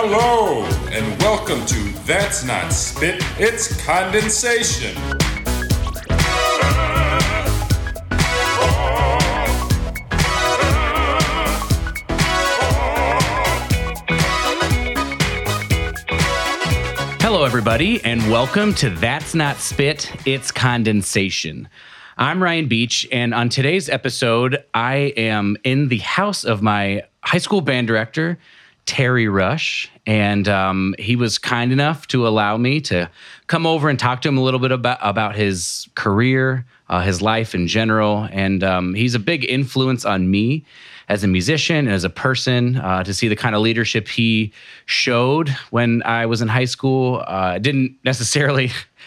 Hello, and welcome to That's Not Spit, It's Condensation. Hello, everybody, and welcome to That's Not Spit, It's Condensation. I'm Ryan Beach, and on today's episode, I am in the house of my high school band director, Terry Rush, and um, he was kind enough to allow me to come over and talk to him a little bit about, about his career, uh, his life in general, and um, he's a big influence on me as a musician and as a person uh, to see the kind of leadership he showed when I was in high school. Uh, didn't necessarily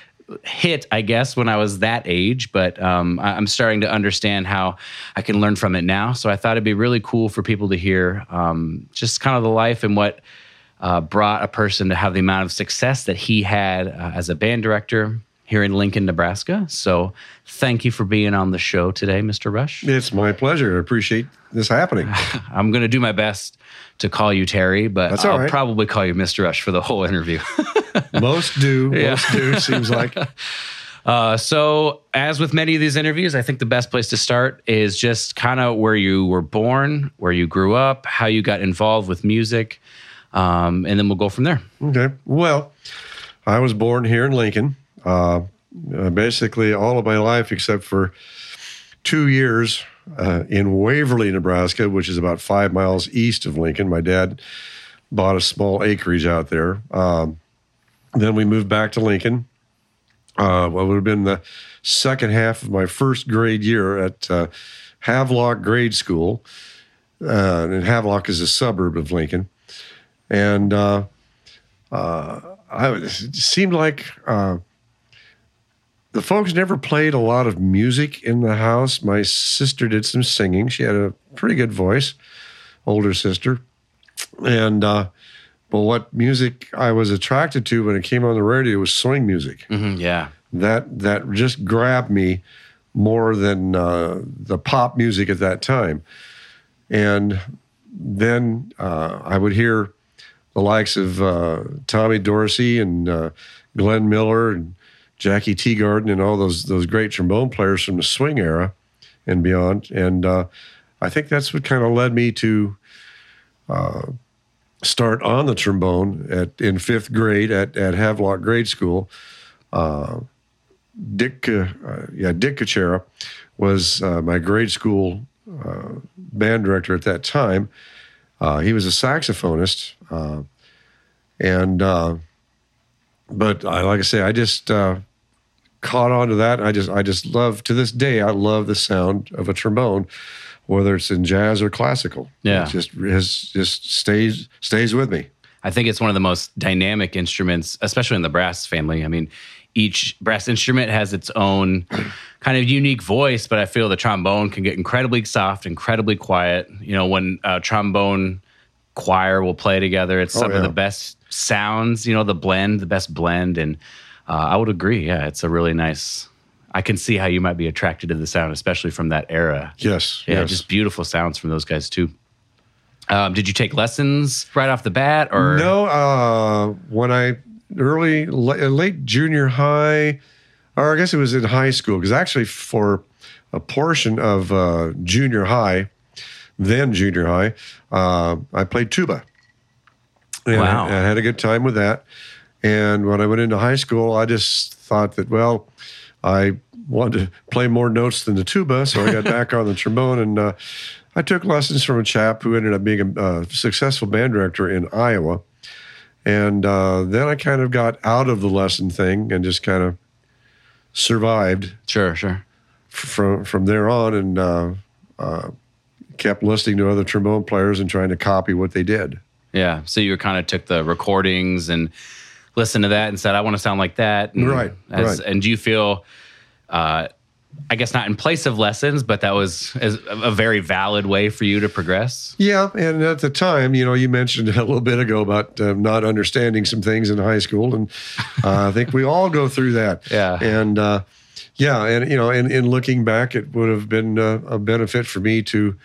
hit, I guess, when I was that age, but um, I- I'm starting to understand how I can learn from it now. So I thought it'd be really cool for people to hear um, just kind of the life and what uh, brought a person to have the amount of success that he had uh, as a band director here in Lincoln, Nebraska. So thank you for being on the show today, Mr. Rush. It's my pleasure. I appreciate this happening. I'm going to do my best to call you Terry, but That's I'll right. probably call you Mr. Rush for the whole interview. Most do. Yeah. Most do. Seems like. Uh, so, as with many of these interviews, I think the best place to start is just kind of where you were born, where you grew up, how you got involved with music, um, and then we'll go from there. Okay. Well, I was born here in Lincoln. Uh, uh, basically, all of my life except for two years uh, in Waverly, Nebraska, which is about five miles east of Lincoln. My dad bought a small acreage out there. Um, then we moved back to Lincoln. Uh, what would have been the second half of my first grade year at uh, Havelock Grade School. Uh, and Havelock is a suburb of Lincoln. And uh, uh, I, it seemed like uh, the folks never played a lot of music in the house. My sister did some singing. She had a pretty good voice, older sister. And uh, but what music I was attracted to when it came on the radio was swing music. Mhm, yeah. That that just grabbed me more than uh, the pop music at that time. And then uh, I would hear the likes of uh, Tommy Dorsey and uh, Glenn Miller and Jackie Teagarden and all those those great trombone players from the swing era and beyond. And uh, I think that's what kind of led me to uh, start on the trombone at in fifth grade at at Havelock Grade School. Uh, Dick, uh, yeah, Dick Kuchera was uh, my grade school uh, band director at that time. He was a saxophonist, and but I, like I say, I just caught on to that. I just, I just love to this day. I love the sound of a trombone, whether it's in jazz or classical. Yeah. it just has just stays stays with me. I think it's one of the most dynamic instruments, especially in the brass family. I mean, each brass instrument has its own kind of unique voice, but I feel the trombone can get incredibly soft, incredibly quiet. You know, when a trombone choir will play together, it's oh, some of yeah. the best sounds, you know, the blend, the best blend. And uh, I would agree. Yeah, it's a really nice. I can see how you might be attracted to the sound, especially from that era. Yes, Yeah, yes. just beautiful sounds from those guys too. Um, did you take lessons right off the bat, or No, uh, when I early late junior high, or I guess it was in high school, because actually for a portion of uh, junior high, then junior high, uh, I played tuba. And I- Wow. I, had a good time with that. And when I went into high school, I just thought that well, I wanted to play more notes than the tuba, so I got back on the trombone and. Uh, I took lessons from a chap who ended up being a uh, successful band director in Iowa. And uh, then I kind of got out of the lesson thing and just kind of survived Sure, sure. from from there on and uh, uh, kept listening to other trombone players and trying to copy what they did. Yeah. So you kind of took the recordings and listened to that and said, I want to sound like that. And Right, as- right. And do you feel, uh, I guess not in place of lessons, but that was a a very valid way for you to progress? Yeah, and at the time, you know, you mentioned a little bit ago about uh, not understanding some things in high school, and uh, I think we all go through that. Yeah. and uh, yeah, and you know, in, in looking back, it would have been uh, a benefit for me to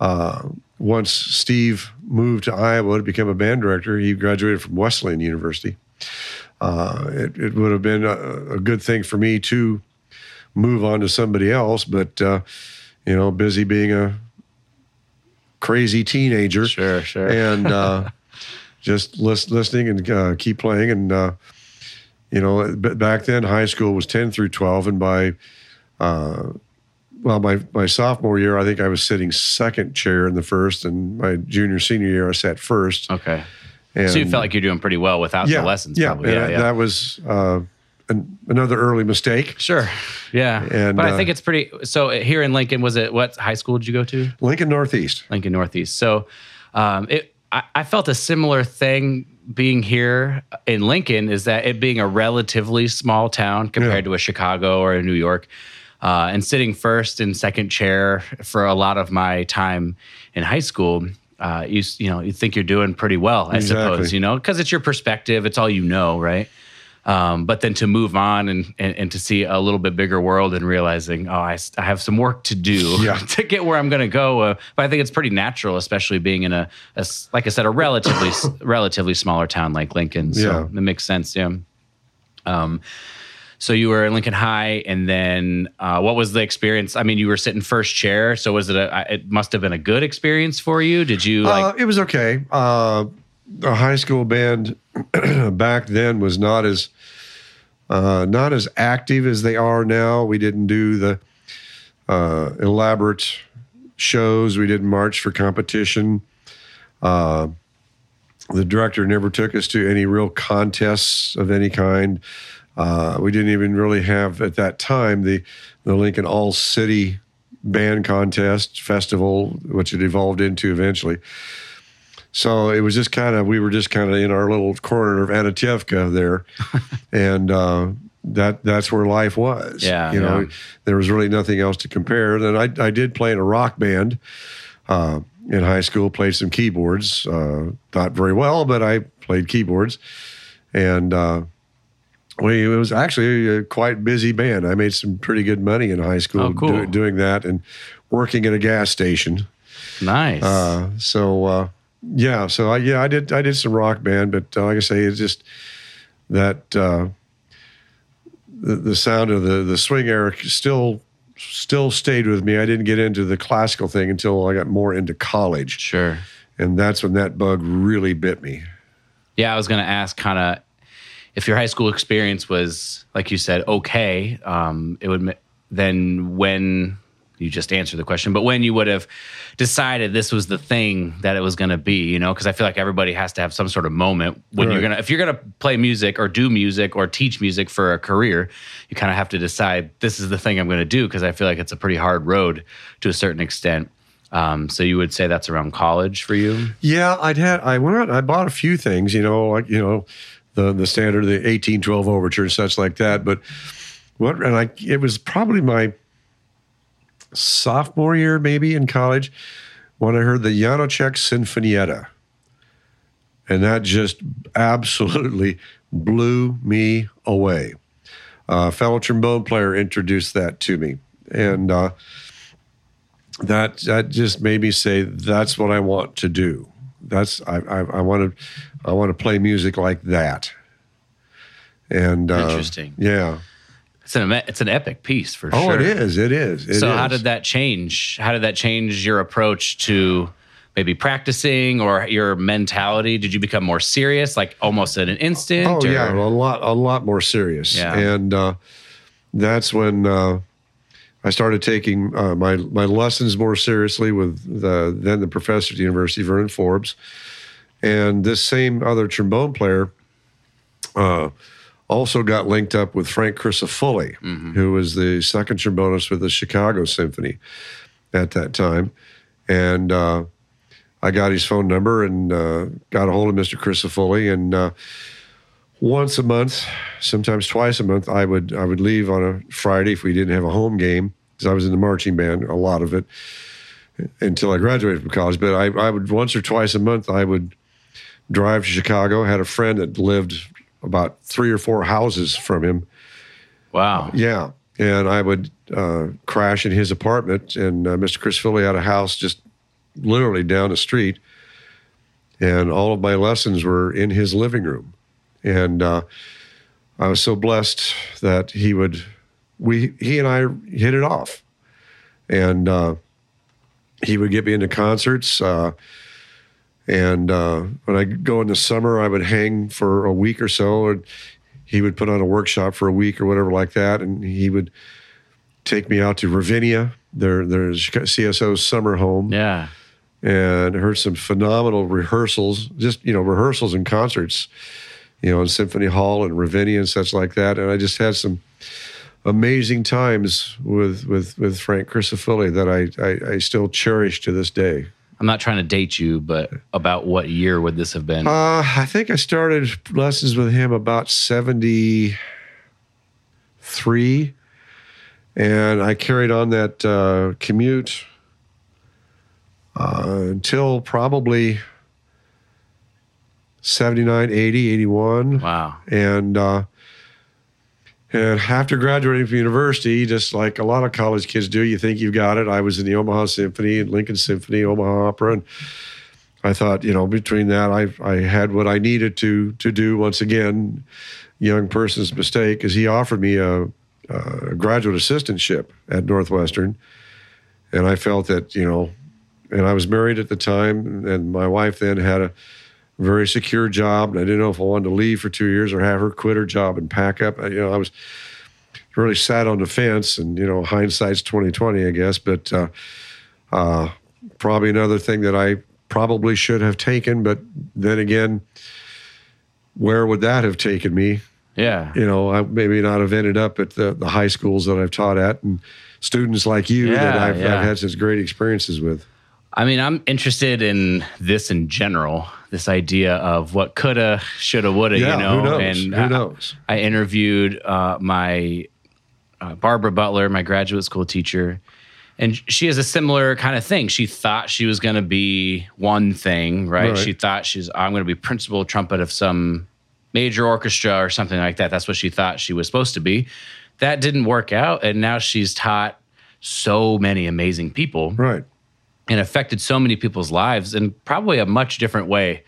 uh, once Steve moved to Iowa to become a band director, he graduated from Wesleyan University. Uh, it, it would have been a, a, good thing for me to move on to somebody else, but uh, you know, busy being a crazy teenager. Sure, sure. And uh, just list, listening and uh, keep playing. And, uh, you know, back then high school was 10 through 12. And by, uh, well, my, my sophomore year, I think I was sitting second chair in the first. And my junior, senior year, I sat first. Okay. And, so you felt like you're doing pretty well without yeah, the lessons, yeah, probably. Yeah, yeah. That was uh, an, another early mistake. Sure. Yeah. And, but I uh, think it's pretty. So here in Lincoln, was it what high school did you go to? Lincoln Northeast. Lincoln Northeast. So um, it, I, I felt a similar thing being here in Lincoln is that it being a relatively small town compared yeah. to a Chicago or a New York. Uh, and sitting first and second chair for a lot of my time in high school, uh, you you know you think you're doing pretty well, I exactly. suppose, you know, because it's your perspective, it's all you know, right? Um, but then to move on and, and, and to see a little bit bigger world and realizing, oh, I, I have some work to do yeah. to get where I'm going to go. Uh, but I think it's pretty natural, especially being in a, a like I said, a relatively relatively smaller town like Lincoln. So yeah. it makes sense. Yeah. Um, so you were in Lincoln High, and then uh, what was the experience? I mean, you were sitting first chair, so was it a? It must have been a good experience for you. Did you like? Uh, it was okay. Uh, a high school band back then was not as uh, not as active as they are now. We didn't do the uh, elaborate shows. We didn't march for competition. Uh, the director never took us to any real contests of any kind. Uh, we didn't even really have at that time the the Lincoln All City Band Contest Festival, which it evolved into eventually. So it was just kind of we were just kind of in our little corner of Anatevka there, and uh, that that's where life was. Yeah, you know, yeah. there was really nothing else to compare. Then I I did play in a rock band. Uh, in high school, played some keyboards. Uh, not very well, but I played keyboards, and uh, we it was actually a quite busy band. I made some pretty good money in high school oh, cool. do, doing that and working at a gas station. Nice. Uh, so uh, yeah, so I, yeah, I did I did some rock band, but uh, like I say, it's just that uh, the, the sound of the the swing era still still stayed with me. I didn't get into the classical thing until I got more into college. Sure. And that's when that bug really bit me. Yeah, I was going to ask kind of if your high school experience was like you said okay um, it would then when you just answered the question but when you would have decided this was the thing that it was going to be you know because i feel like everybody has to have some sort of moment when right. you're gonna if you're gonna play music or do music or teach music for a career you kind of have to decide this is the thing i'm going to do because i feel like it's a pretty hard road to a certain extent um, so you would say that's around college for you? Yeah, I'd had I went out I bought a few things, you know, like you know, the the standard, the 1812 overture and such like that. But what and I it was probably my sophomore year maybe in college when I heard the Janacek Sinfonietta. And that just absolutely blew me away. Uh, a fellow trombone player introduced that to me. And uh, that that just made me say, that's what I want to do. That's I, I, I want to I want to play music like that. And uh, interesting, yeah. It's an it's an epic piece for oh, sure. Oh, it is. It is. It so is. how did that change? How did that change your approach to maybe practicing or your mentality? Did you become more serious, like almost in an instant? Oh or? yeah, a lot, a lot more serious. Yeah. And uh, that's when uh, I started taking uh, my my lessons more seriously with the then the professor at the University, Vernon Forbes, and this same other trombone player uh, also got linked up with Frank Crisafulli, mm-hmm. who was the second trombonist with the Chicago Symphony at that time. And uh, I got his phone number and uh, got a hold of Mr. Crisafulli. And uh, once a month, sometimes twice a month, I would I would leave on a Friday if we didn't have a home game because I was in the marching band, a lot of it until I graduated from college. But I, I would once or twice a month I would drive to Chicago. Had a friend that lived about three or four houses from him. Wow. Yeah. And I would uh, crash in his apartment, and uh, Mr. Philly had a house just literally down the street, and all of my lessons were in his living room, and uh, I was so blessed that he would we he and I hit it off, and uh, he would get me into concerts. Uh, and uh, when I go in the summer, I would hang for a week or so, and he would put on a workshop for a week or whatever like that, and he would take me out to Ravinia, their their CSO's summer home. Yeah. And heard some phenomenal rehearsals, just you know rehearsals and concerts, you know, in Symphony Hall and Ravinia and such like that. And I just had some amazing times with with with Frank Crisafulli that I, I I still cherish to this day. I'm not trying to date you, but about what year would this have been? Uh, I think I started lessons with him about 73. And I carried on that uh, commute uh, until probably 79, 80, 81. wow. And uh, and after graduating from university, just like a lot of college kids do, you think you've got it. I was in the Omaha Symphony and Lincoln Symphony, Omaha Opera, and I thought, you know, between that, I I had what I needed to to do. Once again, young person's mistake, because he offered me a, a graduate assistantship at Northwestern, and I felt that you know, and I was married at the time, and my wife then had a very secure job, and I didn't know if I wanted to leave for two years or have her quit her job and pack up. You know, I was really sat on the fence, and you know, hindsight's twenty twenty, I guess. But uh, uh, probably another thing that I probably should have taken, but then again, where would that have taken me? Yeah. You know, I maybe not have ended up at the, the high schools that I've taught at, and students like you that I've, yeah. I've had such great experiences with. I mean, I'm interested in this in general. This idea of what coulda, shoulda, woulda. Yeah, you know, who knows? and Who knows? I, interviewed uh, my uh, Barbara Butler, my graduate school teacher, and she has a similar kind of thing. She thought she was going to be one thing, right? Right. She thought she's I'm going to be principal trumpet of some major orchestra or something like that. That's what she thought she was supposed to be. That didn't work out, and now she's taught so many amazing people Right. And affected so many people's lives in probably a much different way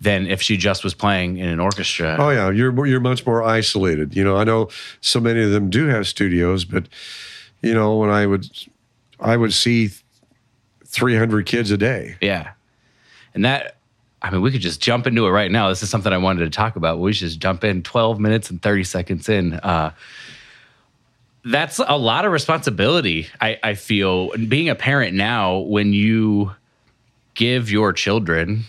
than if she just was playing in an orchestra. Oh yeah, you're you're much more isolated. You know, I know so many of them do have studios, but you know, when I would I would see 300 kids a day. Yeah. And that, I mean, we could just jump into it right now. This is something I wanted to talk about. We should just jump in 12 minutes and 30 seconds in. Uh, that's a lot of responsibility, I, I feel. Being a parent now, when you give your children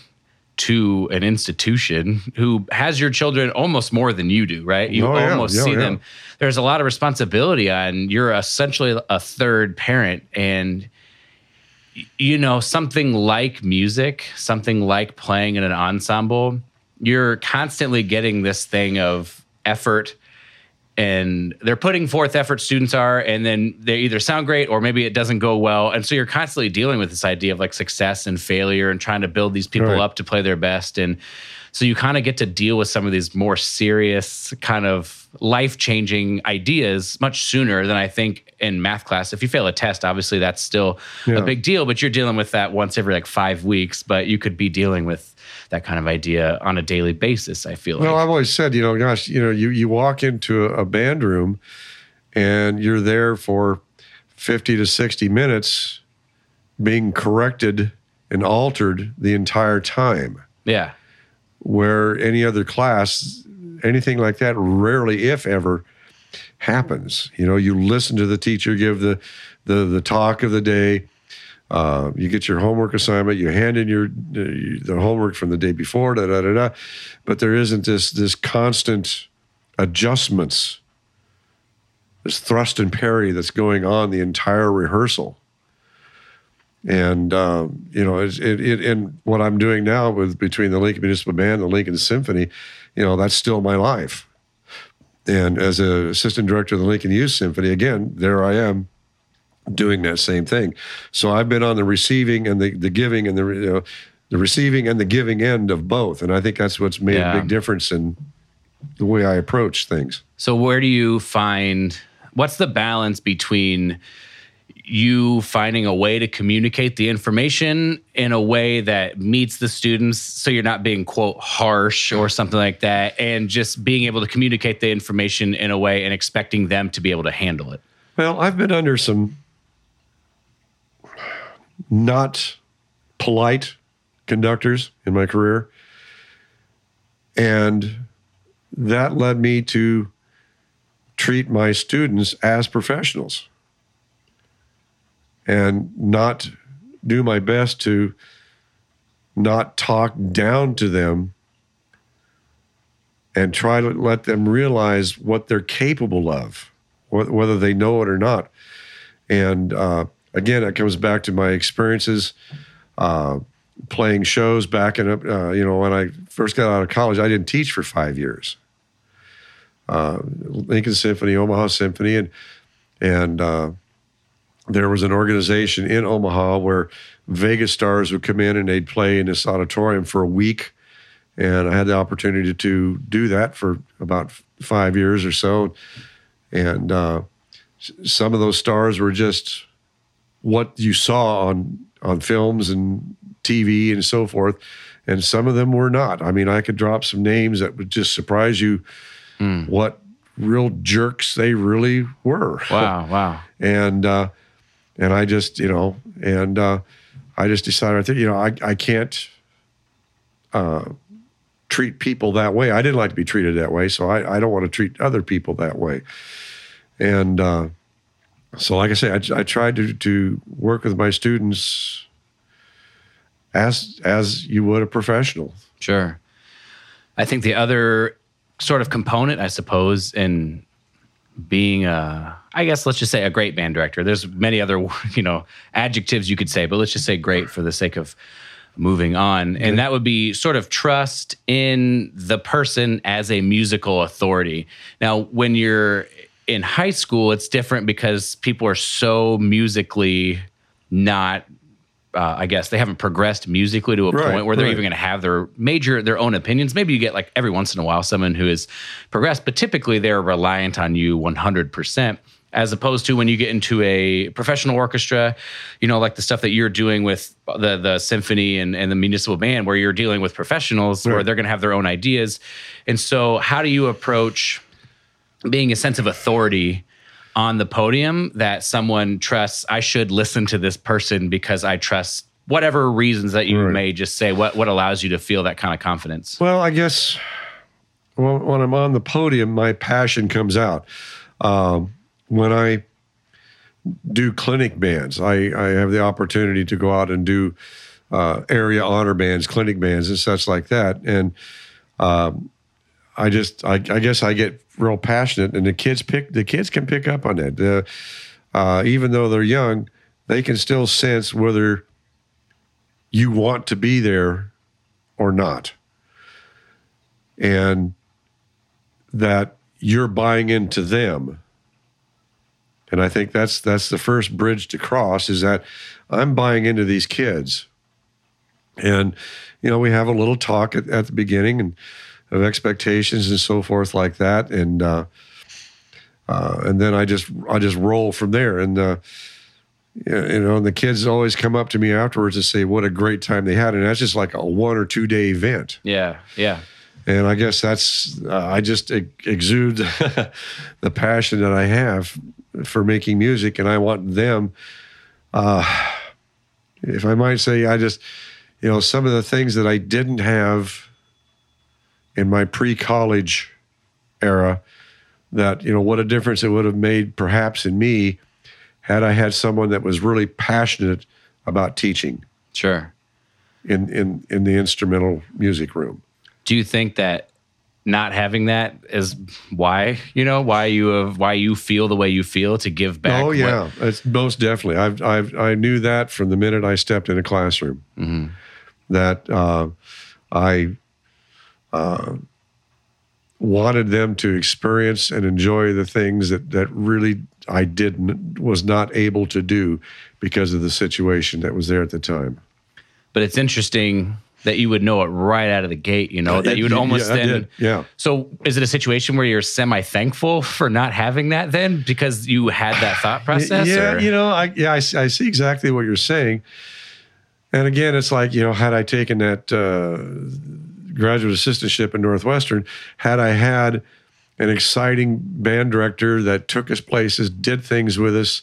to an institution who has your children almost more than you do, right? You Oh, yeah. almost Yeah, see yeah. them. There's a lot of responsibility on you're essentially a third parent and you know, something like music, something like playing in an ensemble, you're constantly getting this thing of effort and they're putting forth effort students are and then they either sound great or maybe it doesn't go well and so you're constantly dealing with this idea of like success and failure and trying to build these people Right. up to play their best and so you kind of get to deal with some of these more serious kind of life-changing ideas much sooner than I think in math class. If you fail a test, obviously that's still Yeah. a big deal, but you're dealing with that once every like 5 weeks, but you could be dealing with that kind of idea on a daily basis, I feel Well, like. I've always said, you know, gosh, you know, you you walk into a, a band room and you're there for 50 to 60 minutes being corrected and altered the entire time. yeah. where any other class, anything like that, rarely, if ever, happens. You know, you listen to the teacher give the the the talk of the day. Uh, you get your homework assignment. You hand in your the homework from the day before. Da da da da. But there isn't this this constant adjustments, this thrust and parry that's going on the entire rehearsal. And um, you know, it's, it, it and what I'm doing now with between the Lincoln Municipal Band and the Lincoln Symphony, you know, that's still my life. And as a assistant director of the Lincoln Youth Symphony, again, there I am doing that same thing. So I've been on the receiving and the, the giving and the you know, the receiving and the giving end of both, and I think that's what's made Yeah. a big difference in the way I approach things. So where do you find what's the balance between you finding a way to communicate the information in a way that meets the students so you're not being quote harsh or something like that and just being able to communicate the information in a way and expecting them to be able to handle it Well, I've been under some not polite conductors in my career. And that led me to treat my students as professionals and not do my best to not talk down to them and try to let them realize what they're capable of, wh- whether they know it or not. And uh, again, it comes back to my experiences uh, playing shows back in, uh, you know, when I first got out of college, I didn't teach for five years. Uh, Lincoln Symphony, Omaha Symphony, and and uh, there was an organization in Omaha where Vegas stars would come in and they'd play in this auditorium for a week. And I had the opportunity to do that for about five years or so. And uh, some of those stars were just what you saw on on films and TV and so forth, and some of them were not. I mean, I could drop some names that would just surprise you what real jerks they really were. wow wow and uh, and I just you know and uh, I just decided I think you know I I can't uh, treat people that way. I didn't like to be treated that way, so I I don't want to treat other people that way. And uh, so, like I say, I, I tried to to work with my students as as you would a professional. Sure. I think the other sort of component, I suppose, in being a, I guess let's just say a great band director. There's many other, you know, adjectives you could say, but let's just say great for the sake of moving on. And that would be sort of trust in the person as a musical authority. Now, when you're in high school, it's different because people are so musically not uh, I guess they haven't progressed musically to a Right, point where they're right. even going to have their major their own opinions. Maybe you get like every once in a while someone who is progressed, but typically they're reliant on you 100%. As opposed to when you get into a professional orchestra, you know, like the stuff that you're doing with the the symphony and, and the municipal band, where you're dealing with professionals, where they're going to have their own ideas. And so, how do you approach being a sense of authority on the podium that someone trusts I should listen to this person because I trust whatever reasons that you Right. may just say what what allows you to feel that kind of confidence Well, I guess when, when I'm on the podium, my passion comes out. Um, when I do clinic bands, I, I have the opportunity to go out and do uh, area honor bands, clinic bands, and such like that. And um, I just, I, I guess, I get real passionate, and the kids pick, the kids can pick up on that. The, uh, even though they're young, they can still sense whether you want to be there or not. And that you're buying into them. And i think that's that's the first bridge to cross is that i'm buying into these kids. And you know we have a little talk at, at the beginning and of expectations and so forth like that. And uh, uh, and then i just i just roll from there. And uh, you know and the kids always come up to me afterwards and say what a great time they had. And that's just like a one or two day event. Yeah yeah. And I guess that's uh, I just exude the passion that I have for making music, and I want them. Uh, if I might say, I just you know some of the things that I didn't have in my pre-college era. That you know what a difference it would have made perhaps in me had I had someone that was really passionate about teaching sure in in in the instrumental music room. do you think that not having that is why you know why you have why you feel the way you feel to give back Oh what- yeah, it's most definitely. I've, I've I knew that from the minute I stepped in a classroom. That uh, I uh, wanted them to experience and enjoy the things that that really I didn't was not able to do because of the situation that was there at the time. but it's interesting that you would know it right out of the gate. You know that you would almost yeah, then. Yeah. So is it a situation where you're semi thankful for not having that then because you had that thought process? Yeah, or- you know, I yeah, I, see- I see exactly what you're saying. And again, it's like you know, had I taken that uh, graduate assistantship in Northwestern, had I had an exciting band director that took us places, did things with us,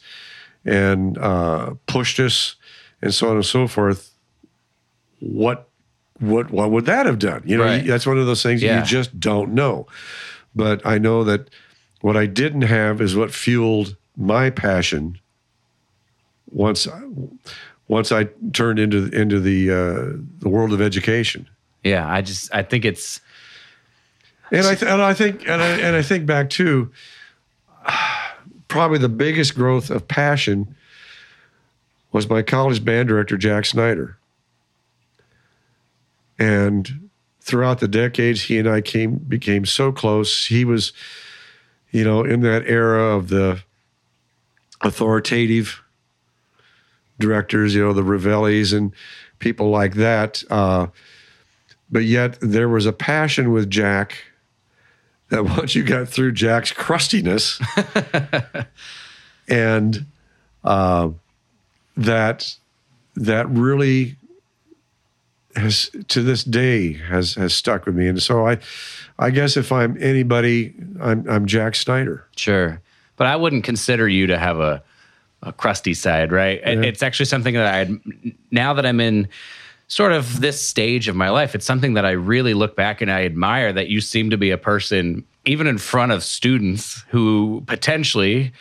and uh, pushed us, and so on and so forth, what what what would that have done? You know, Right. that's one of those things Yeah. you just don't know. But I know that what I didn't have is what fueled my passion once once I turned into into the uh, the world of education. Yeah. I just I think it's And I th- and I think and I and I think back to probably the biggest growth of passion was my college band director Jack Snider. And throughout the decades, he and I came became so close. He was, you know, in that era of the authoritative directors, you know, the Revellis and people like that. Uh, but yet there was a passion with Jack that once you got through Jack's crustiness and uh, that that really has to this day has has stuck with me and so I I guess if I'm anybody I'm I'm Jack Snider Sure. But I wouldn't consider you to have a, a crusty side, right? It- It's actually something that I, now that I'm in sort of this stage of my life, it's something that I really look back and I admire that you seem to be a person, even in front of students who potentially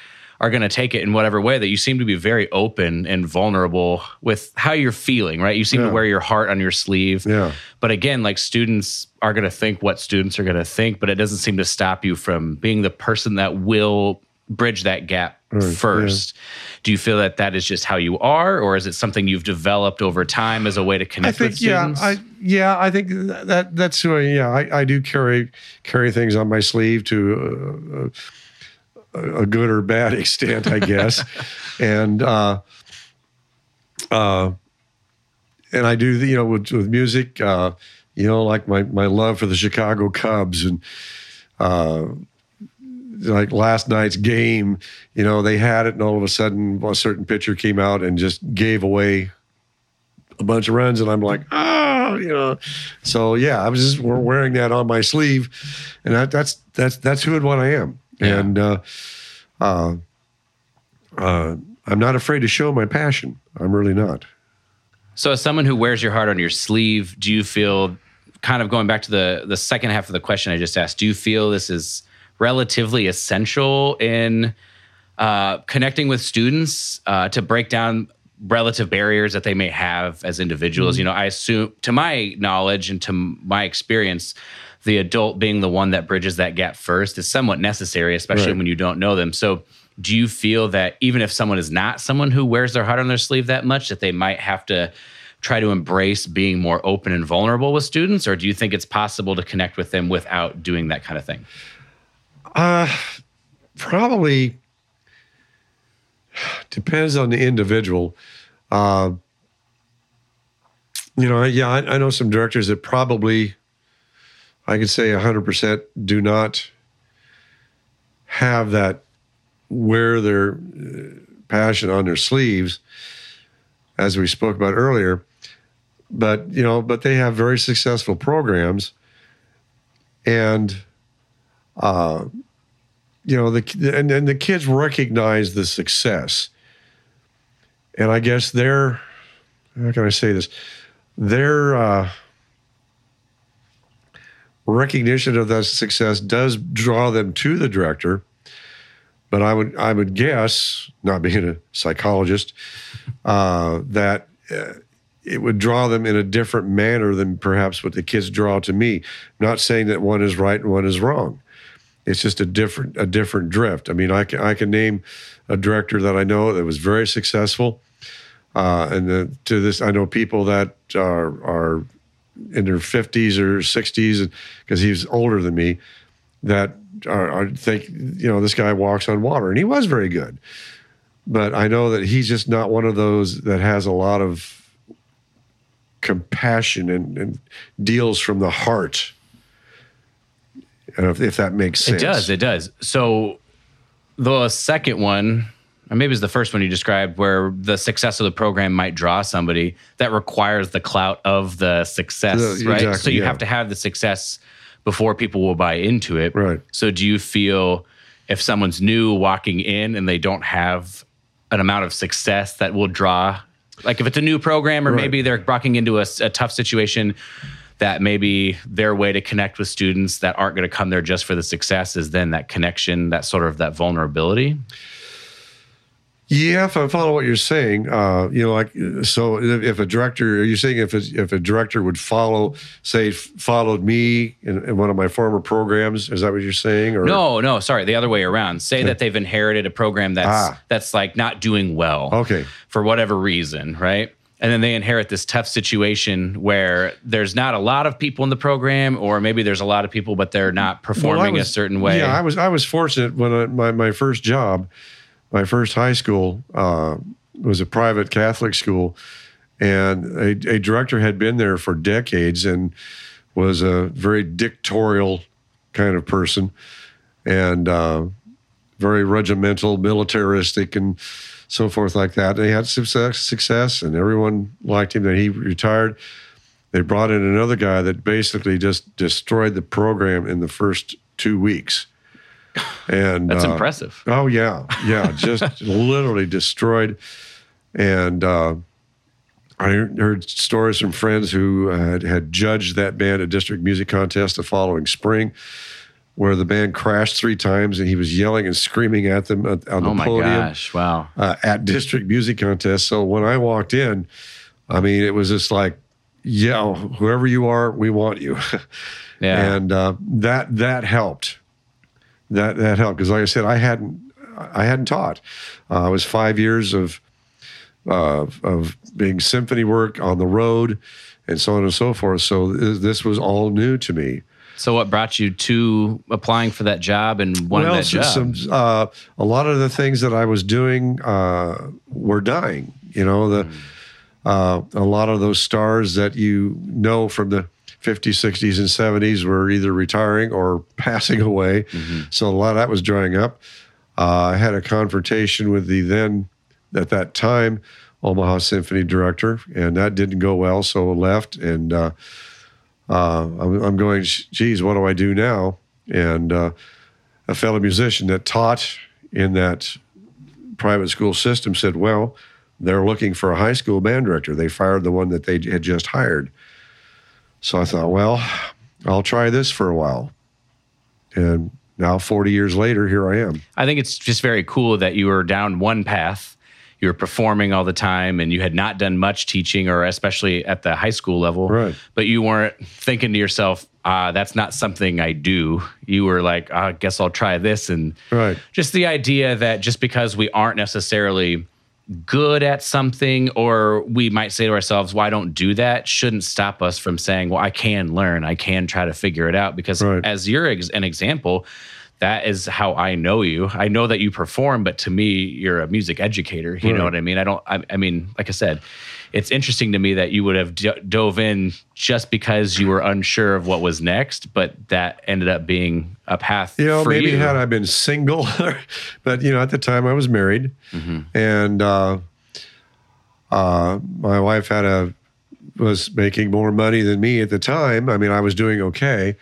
are going to take it in whatever way, that you seem to be very open and vulnerable with how you're feeling, right? You seem Yeah. to wear your heart on your sleeve. Yeah. But again, like students are going to think what students are going to think, but it doesn't seem to stop you from being the person that will bridge that gap first. Do you feel that that is just how you are, or is it something you've developed over time as a way to connect I think with yeah students? I yeah I think that, that that's who I yeah I, I do carry carry things on my sleeve to uh, a, a good or bad extent I guess and uh, uh, and I do the, you know with, with music uh, you know like my my love for the Chicago Cubs and uh, like last night's game you know they had it and all of a sudden a certain pitcher came out and just gave away a bunch of runs, and I'm like, oh, you know. So yeah, I was just wearing that on my sleeve, and that, that's that's that's who and what I am, Yeah. and uh, uh, uh, I'm not afraid to show my passion. I'm really not. So, as someone who wears your heart on your sleeve, do you feel kind of going back to the the second half of the question I just asked? Do you feel this is relatively essential in uh, connecting with students uh, to break down relative barriers that they may have as individuals? You know, I assume, to my knowledge and to my experience, the adult being the one that bridges that gap first is somewhat necessary, especially Right. when you don't know them. So, do you feel that even if someone is not someone who wears their heart on their sleeve that much, that they might have to try to embrace being more open and vulnerable with students, or do you think it's possible to connect with them without doing that kind of thing? Probably depends on the individual. Uh, you know, yeah, I, I know some directors that probably, I could say 100% do not have that wear their uh, passion on their sleeves, as we spoke about earlier. But, you know, but they have very successful programs. And, uh, you know, the and, and the kids recognize the success. And I guess their, how can I say this? Their uh, recognition of that success does draw them to the director. But I would I would guess, not being a psychologist, uh, that uh, it would draw them in a different manner than perhaps what the kids draw to me. not saying that one is right and one is wrong. It's just a different a different drift. I mean, I can I can name a director that I know that was very successful, uh, and the, to this I know people that are are in their fifties or sixties, because he's older than me, that are, are think you know this guy walks on water, and he was very good, but I know that he's just not one of those that has a lot of compassion and, and deals from the heart. If, if that makes sense. It does. It does. So the second one, or maybe it's the first one you described, where the success of the program might draw somebody that requires the clout of the success, Yeah, right? exactly, so you yeah. have to have the success before people will buy into it. Right. So do you feel if someone's new walking in and they don't have an amount of success that will draw, like if it's a new program or Right. maybe they're walking into a tough situation, that maybe their way to connect with students that aren't going to come there just for the success is then that connection, that sort of that vulnerability. Yeah, if I follow what you're saying, uh, you know, like so, if, if a director, are you saying if a, if a director would follow, say, followed me in, in one of my former programs, is that what you're saying? Or No, no, sorry, the other way around. Say that they've inherited a program that's Ah. that's like not doing well. Okay. For whatever reason, right? And then they inherit this tough situation where there's not a lot of people in the program, or maybe there's a lot of people, but they're not Well, I performing a certain way. Yeah, I was I was fortunate when I, my my first job, my first high school uh, was a private Catholic school, and a, a director had been there for decades and was a very dictatorial kind of person, and uh, very regimental, militaristic, and so forth like that. They had success, success, and everyone liked him. Then he retired. They brought in another guy that basically just destroyed the program in the first two weeks. And That's uh, impressive. Oh yeah, yeah, just literally destroyed. And uh, I heard stories from friends who had, had judged that band at district music contest the following spring, where the band crashed three times and he was yelling and screaming at them on the Oh my podium gosh! Wow. uh, at district music contest. So when I walked in, I mean, it was just like, yeah, whoever you are, we want you. Yeah. and uh, that that helped. That that helped because, like I said, I hadn't I hadn't taught. Uh, it was five years of uh, of being symphony work on the road, and so on and so forth. So th- this was all new to me. So, what brought you to applying for that job and wanting that so- job? some uh, a lot of the things that I was doing uh, were dying. You know, the uh, a lot of those stars that you know from the 50s, 60s, and 70s were either retiring or passing away. So a lot of that was drying up. Uh, I had a confrontation with the then, at that time, Omaha Symphony director, and that didn't go well. So I left, and uh, I'm, I'm going, geez, what do I do now? And uh, a fellow musician that taught in that private school system said, well, they're looking for a high school band director. They fired the one that they had just hired. So I thought, well, I'll try this for a while. And now, 40 years later, here I am. I think it's just very cool that you were down one path. You were performing all the time and you had not done much teaching or especially at the high school level. Right. But you weren't thinking to yourself, ah, that's not something I do. You were like, "Ah, I guess I'll try this. And Right. just the idea that just because we aren't necessarily good at something or we might say to ourselves well don't do that shouldn't stop us from saying well i can learn i can try to figure it out because Right. as you're ex- an example that is how i know you. I know that you perform but to me you're a music educator you know what i mean? I don't I, I mean like i said it's interesting to me that you would have do- dove in just because you were unsure of what was next but that ended up being a path You know, maybe you. had I been single, but you know, at the time I was married, and uh, uh, my wife had a was making more money than me at the time. I mean, I was doing okay.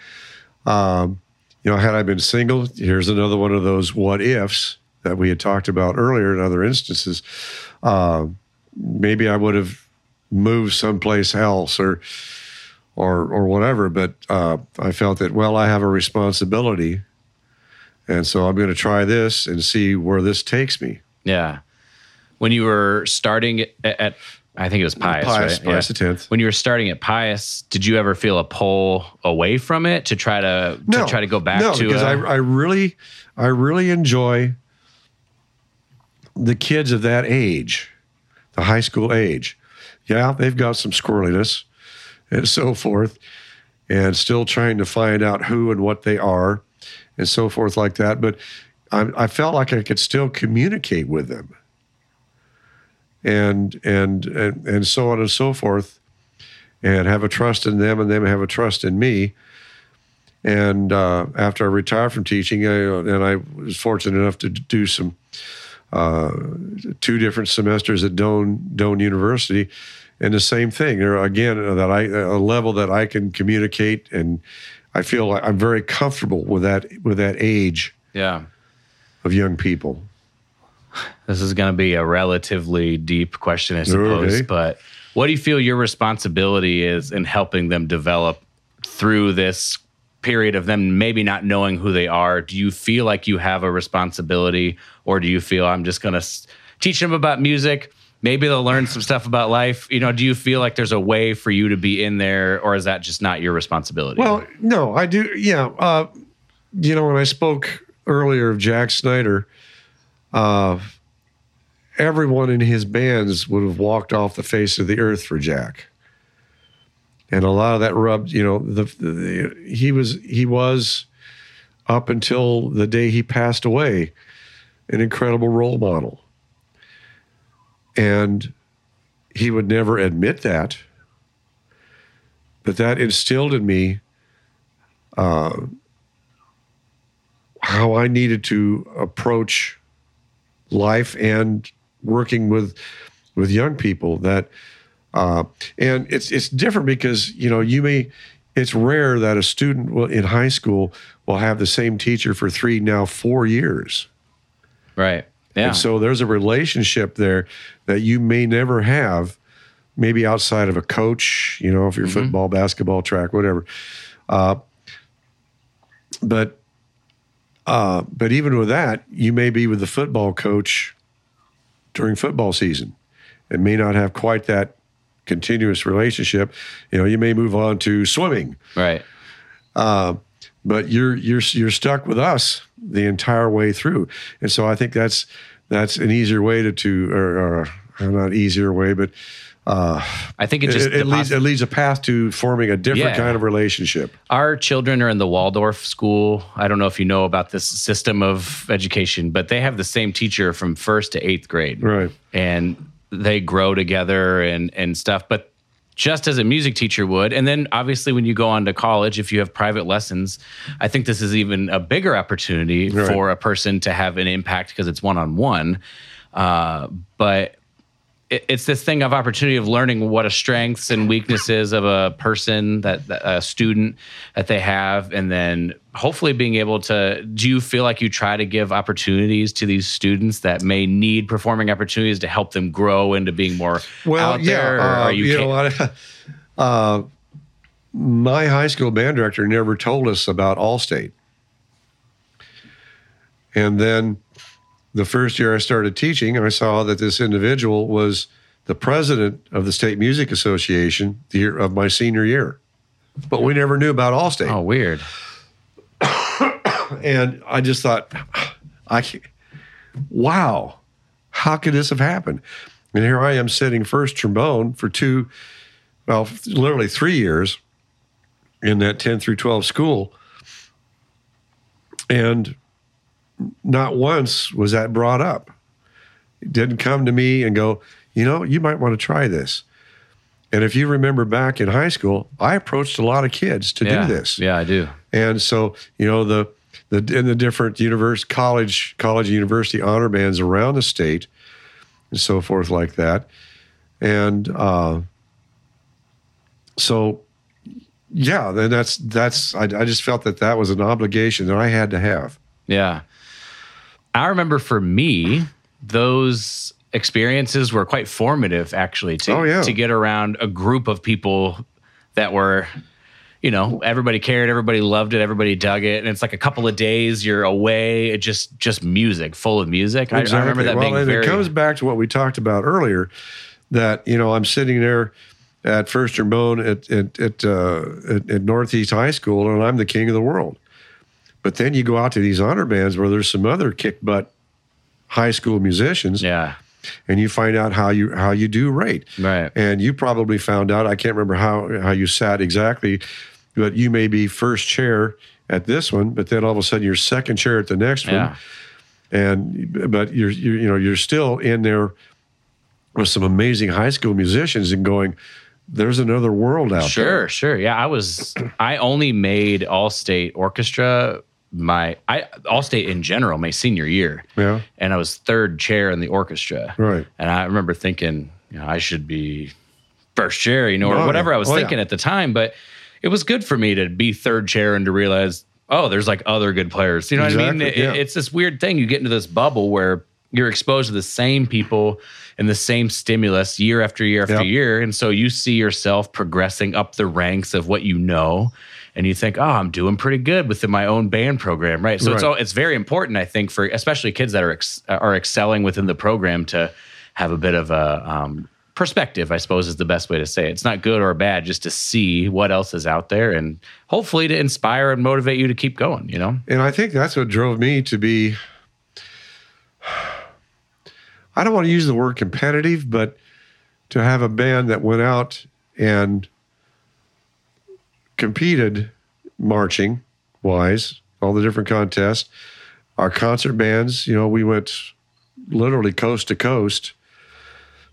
Um, you know, had I been single, here's another one of those what ifs that we had talked about earlier in other instances. Uh, maybe I would have moved someplace else or or or whatever. But uh, I felt that well, I have a responsibility, and so I'm going to try this and see where this takes me. Yeah. When you were starting at, at I think it was Pius, Pius, right? Pius the 10th. When you were starting at Pius, did you ever feel a pull away from it to try to, to try to go back no, to because uh, I I really I really enjoy the kids of that age, the high school age. Yeah, they've got some squirreliness and so forth, and still trying to find out who and what they are, and so forth like that. But I, I felt like I could still communicate with them, and and and and so on and so forth. and have a trust in them and them have a trust in me. And uh, after I retired from teaching, I, and I was fortunate enough to do some uh, two different semesters at Doane Doane University, and the same thing. There again that I a level that I can communicate, and I feel like I'm very comfortable with that with that age Yeah. of young people. This is going to be a relatively deep question, I suppose. Okay. But what do you feel your responsibility is in helping them develop through this period of them maybe not knowing who they are? Do you feel like you have a responsibility, or do you feel I'm just going to teach them about music? Maybe they'll learn some stuff about life. You know, do you feel like there's a way for you to be in there, or is that just not your responsibility? Well, no, I do. Yeah, uh, you know, when I spoke earlier of Jack Snider, uh, everyone in his bands would have walked off the face of the earth for Jack, and a lot of that rubbed. You know, the, the he was he was up until the day he passed away, an incredible role model, and he would never admit that but that instilled in me uh, how I needed to approach life and working with with young people. That uh, and it's it's different because you know you may it's rare that a student will in high school will have the same teacher for three now four years. right. Yeah. And so there's a relationship there that you may never have, maybe outside of a coach, you know, if you're football, basketball, track, whatever. Uh, but uh, but even with that, you may be with the football coach during football season and may not have quite that continuous relationship. You know, you may move on to swimming right. Uh, but you're you're you're stuck with us the entire way through, and so I think that's that's an easier way to to or, or not easier way, but I think it it, just it, the leads it leads a path to forming a different Yeah. kind of relationship. Our children are in the Waldorf school. I don't know if you know about this system of education, but they have the same teacher from first to eighth grade. Right. And they grow together and, and stuff. But just as a music teacher would, and then obviously when you go on to college, if you have private lessons, I think this is even a bigger opportunity Right. for a person to have an impact because it's one on one. But it- it's this thing of opportunity of learning what a strengths and weaknesses of a person that, that a student that they have and then hopefully being able to do you feel like you try to give opportunities to these students that may need performing opportunities to help them grow into being more Well, out yeah, there or uh, are you, you know what? Uh, my high school band director never told us about Allstate, and then the first year I started teaching, I saw that this individual was the president of the State Music Association the year of my senior year, but we never knew about Allstate. oh weird And I just thought, I, wow, how could this have happened? And here I am sitting first trombone for two, well, literally three years in that 10 through 12 school. And not once was that brought up. It didn't come to me and go, you know, you might want to try this. And if you remember back in high school, I approached a lot of kids to yeah do this. yeah i do And so, you know, the the in the different universe college college university honor bands around the state and so forth like that. And uh so yeah, then that's that's I, I just felt that that was an obligation that I had to have. Yeah. I remember for me, those experiences were quite formative actually to, Oh, yeah. to get around a group of people that were you know everybody cared everybody loved it everybody dug it and it's like a couple of days you're away it just just music full of music I, I remember that well, being and very it comes back to what we talked about earlier, that you know I'm sitting there at First Trombone at at at, uh, at at Northeast High School, and I'm the king of the world. But then you go out to these honor bands where there's some other kick butt high school musicians, yeah and you find out how you how you do rate. Right. And you probably found out. I can't remember how how you sat exactly, but you may be first chair at this one, but then all of a sudden you're second chair at the next one and but you're, you're you know you're still in there with some amazing high school musicians and going there's another world out Sure, there. Sure, sure. Yeah, I was. I only made all state orchestra my I all state in general my senior year. Yeah. and I was third chair in the orchestra. Right. And I remember thinking, you know, I should be first chair, you know, Oh, or yeah. whatever I was Oh, thinking yeah. at the time. But it was good for me to be third chair and to realize, oh, there's like other good players. You know what I mean? It- yeah. it's this weird thing. You get into this bubble where you're exposed to the same people and the same stimulus year after year after Yep. year. And so you see yourself progressing up the ranks of what you know. And you think, oh, I'm doing pretty good within my own band program, right? So it's all, it's very important, I think, for especially kids that are ex- are excelling within the program to have a bit of a um, perspective. I suppose is the best way to say it. It's not good or bad, just to see what else is out there, and hopefully to inspire and motivate you to keep going. You know, And I think that's what drove me to be. I don't want to use the word competitive, but to have a band that went out and competed marching wise, all the different contests. Our concert bands, you know, we went literally coast to coast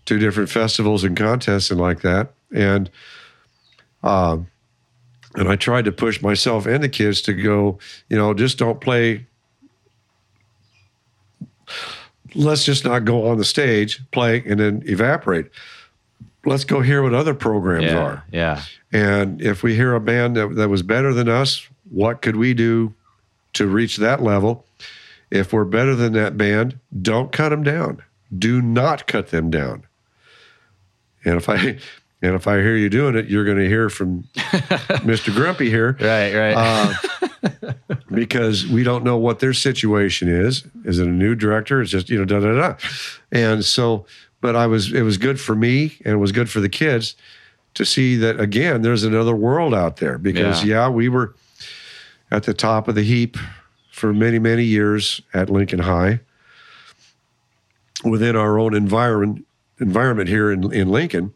to different festivals and contests and like that. And um, and I tried to push myself and the kids to go, you know, just don't play. Let's just not go on the stage, play, and then evaporate. Let's go hear what other programs yeah, are. yeah, And if we hear a band that, that was better than us, what could we do to reach that level? If we're better than that band, don't cut them down. Do not cut them down. And if I and if I hear you doing it, you're going to hear from Mr. Grumpy here right, right. uh, because we don't know what their situation is. Is it a new director? It's just you know da da da. And so, but I was it was good for me and it was good for the kids to see that again. There's another world out there because Yeah. yeah, we were at the top of the heap for many many years at Lincoln High within our own environment environment here in in Lincoln.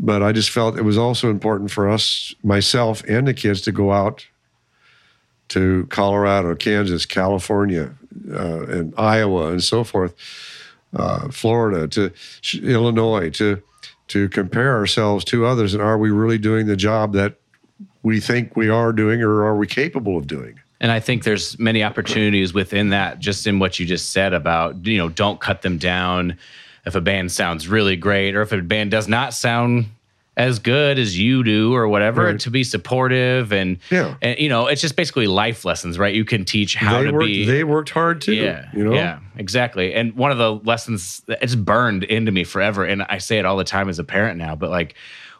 But I just felt it was also important for us, myself and the kids, to go out to Colorado, Kansas, California, uh, and Iowa, and so forth, uh, Florida, to Illinois, to to compare ourselves to others, and are we really doing the job that we think we are doing, or are we capable of doing? And I think there's many opportunities within that, just in what you just said about, you know, don't cut them down if a band sounds really great or if a band does not sound as good as you do or whatever, Right. to be supportive and, Yeah. and, you know, it's just basically life lessons, right? You can teach how they to worked. be. They worked hard too. yeah, you know. yeah, exactly. And one of the lessons that it's burned into me forever, and I say it all the time as a parent now, but like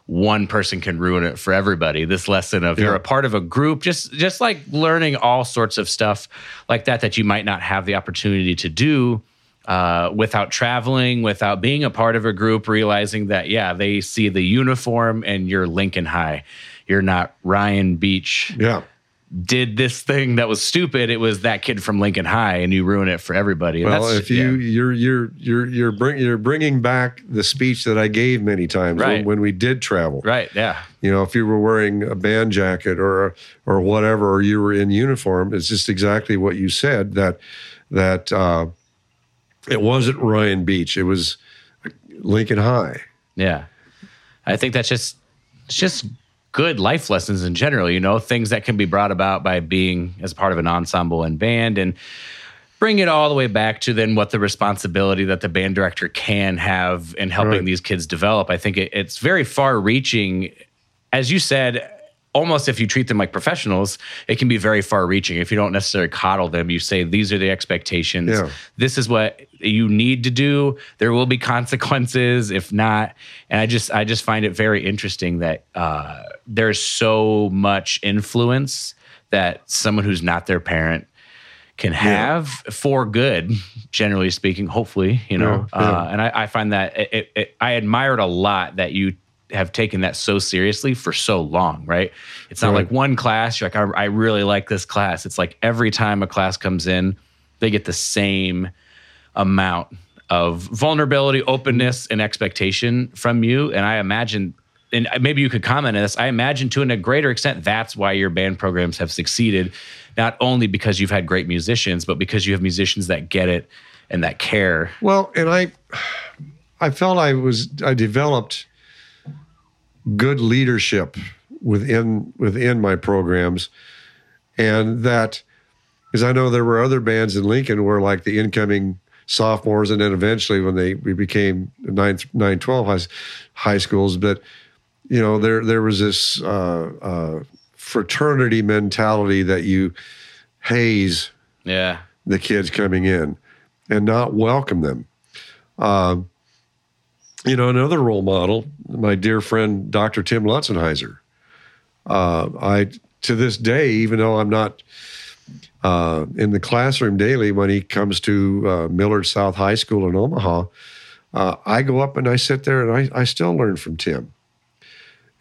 one person can ruin it for everybody. This lesson of you're a part of a group, just just like learning all sorts of stuff like that that you might not have the opportunity to do. Uh, without traveling, without being a part of a group, realizing that, yeah, they see the uniform and you're Lincoln High. You're not Ryan Beach Yeah. did this thing that was stupid. It was that kid from Lincoln High, and you ruin it for everybody. And Well, that's- if you yeah. you're you're you're you're bring, you're bringing back the speech that I gave many times Right. when, when we did travel. right, yeah, You know, if you were wearing a band jacket or or whatever, or you were in uniform, it's just exactly what you said that that uh, it wasn't Ryan Beach, it was Lincoln High. yeah. I think that's just it's just good life lessons in general. You know, things that can be brought about by being as part of an ensemble and band, and bring it all the way back to then what the responsibility that the band director can have in helping Right. these kids develop. I think it, it's very far reaching, as you said. Almost if you treat them like professionals, it can be very far reaching. If you don't necessarily coddle them, you say, These are the expectations. Yeah. This is what you need to do. There will be consequences if not. And I just I just find it very interesting that uh, there's so much influence that someone who's not their parent can have for good, generally speaking. Hopefully, you know. Yeah, yeah. Uh, and I, I find that it, it, I admired a lot that you have taken that so seriously for so long. Right? It's not Right. like one class. You're like, I, I really like this class. It's like every time a class comes in, they get the same amount of vulnerability, openness, and expectation from you. And I imagine, and maybe you could comment on this. I imagine to a greater extent that's why your band programs have succeeded, not only because you've had great musicians, but because you have musicians that get it and that care. Well, and I I felt I was I developed good leadership within within my programs, and that because I know there were other bands in Lincoln where like the incoming sophomores and then eventually when they we became nine nine twelve high, high schools, but you know there there was this uh, uh, fraternity mentality that you haze Yeah. the kids coming in and not welcome them. Uh, you know, another role model, my dear friend Dr. Tim Lautzenheiser. Uh, I to this day, even though I'm not uh, in the classroom daily, when he comes to uh, Millard South High School in Omaha, uh, I go up and I sit there and I, I still learn from Tim.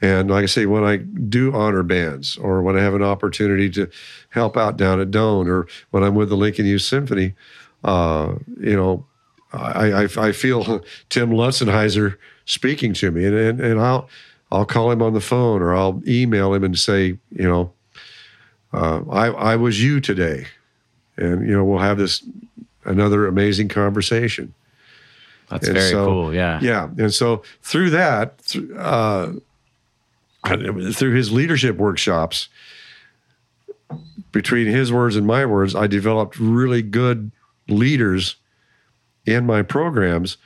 And like I say, when I do honor bands or when I have an opportunity to help out down at Doane or when I'm with the Lincoln Youth Symphony, uh, you know, I, I, I feel Tim Lautzenheiser speaking to me and, and, and I'll, I'll call him on the phone or I'll email him and say, you know, uh, I, I was you today. And, you know, we'll have this another amazing conversation. That's And very so- cool. Yeah. Yeah, and so through that, th- uh, through his leadership workshops, between his words and my words, I developed really good leaders in my programs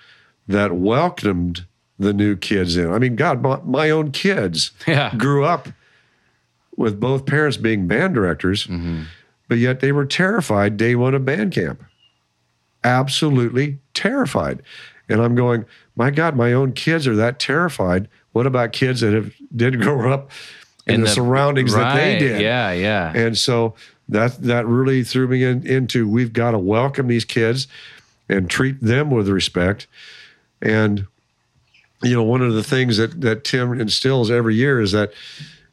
that welcomed the new kids in. I mean, God, my, my own kids Yeah. grew up with both parents being band directors, mm-hmm. but yet they were terrified day one of band camp. Absolutely terrified. And I'm going, my God, my own kids are that terrified. What about kids that have did grow up in, the, surroundings that they did? Yeah. Yeah. And so that that really threw me in, into we've got to welcome these kids and treat them with respect. And you know, one of the things that that Tim instills every year is that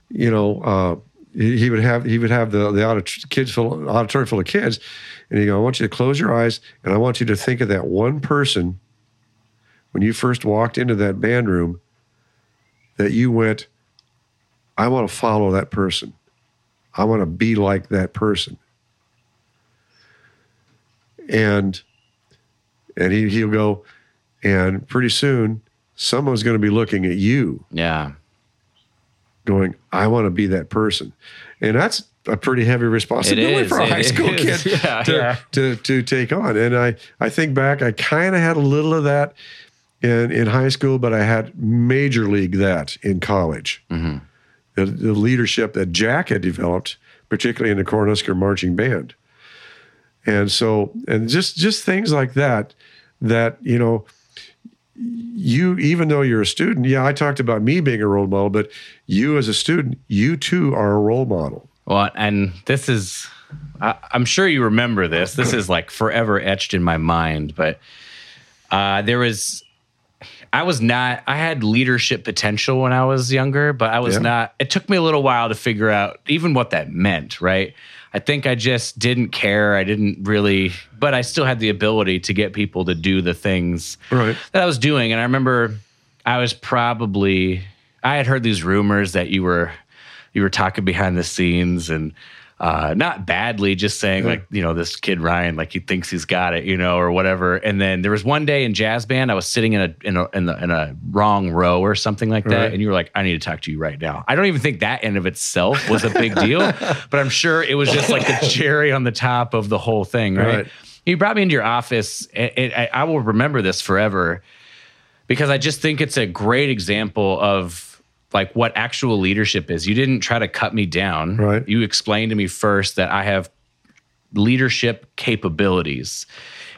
you know uh, he, he would have he would have the the audit, kids full auditorium full of kids, and he go, I want you to close your eyes and I want you to think of that one person when you first walked into that band room that you went, I want to follow that person. I want to be like that person. And and he he'll go, and pretty soon someone's going to be looking at you, yeah. going, I want to be that person. And that's a pretty heavy responsibility for a high school is. kid Yeah, to, yeah. To, to take on. And I, I think back, I kind of had a little of that in, in high school, but I had major league that in college. Mm-hmm. The, the leadership that Jack had developed, particularly in the Cornhusker Marching Band. And so, and just just things like that, that, you know, you, even though you're a student, yeah, I talked about me being a role model, but you as a student, you too are a role model. Well, and this is, I, I'm sure you remember this. This is like forever etched in my mind. But uh, there was, I was not, I had leadership potential when I was younger, but I was Yeah. not, it took me a little while to figure out even what that meant, right? I think I just didn't care. I didn't really, but I still had the ability to get people to do the things Right. that I was doing. And I remember I was probably I had heard these rumors that you were you were talking behind the scenes and uh, not badly, just saying like you know this kid Ryan like he thinks he's got it, you know, or whatever. And then there was one day in jazz band I was sitting in a in a in, the, in a wrong row or something like that, Right. and you were like, I need to talk to you right now. I don't even think that in of itself was a big deal, but I'm sure it was just like the cherry on the top of the whole thing, right? Right. You brought me into your office, and, and I, I will remember this forever because I just think it's a great example of like what actual leadership is. You didn't try to cut me down. Right. You explained to me first that I have leadership capabilities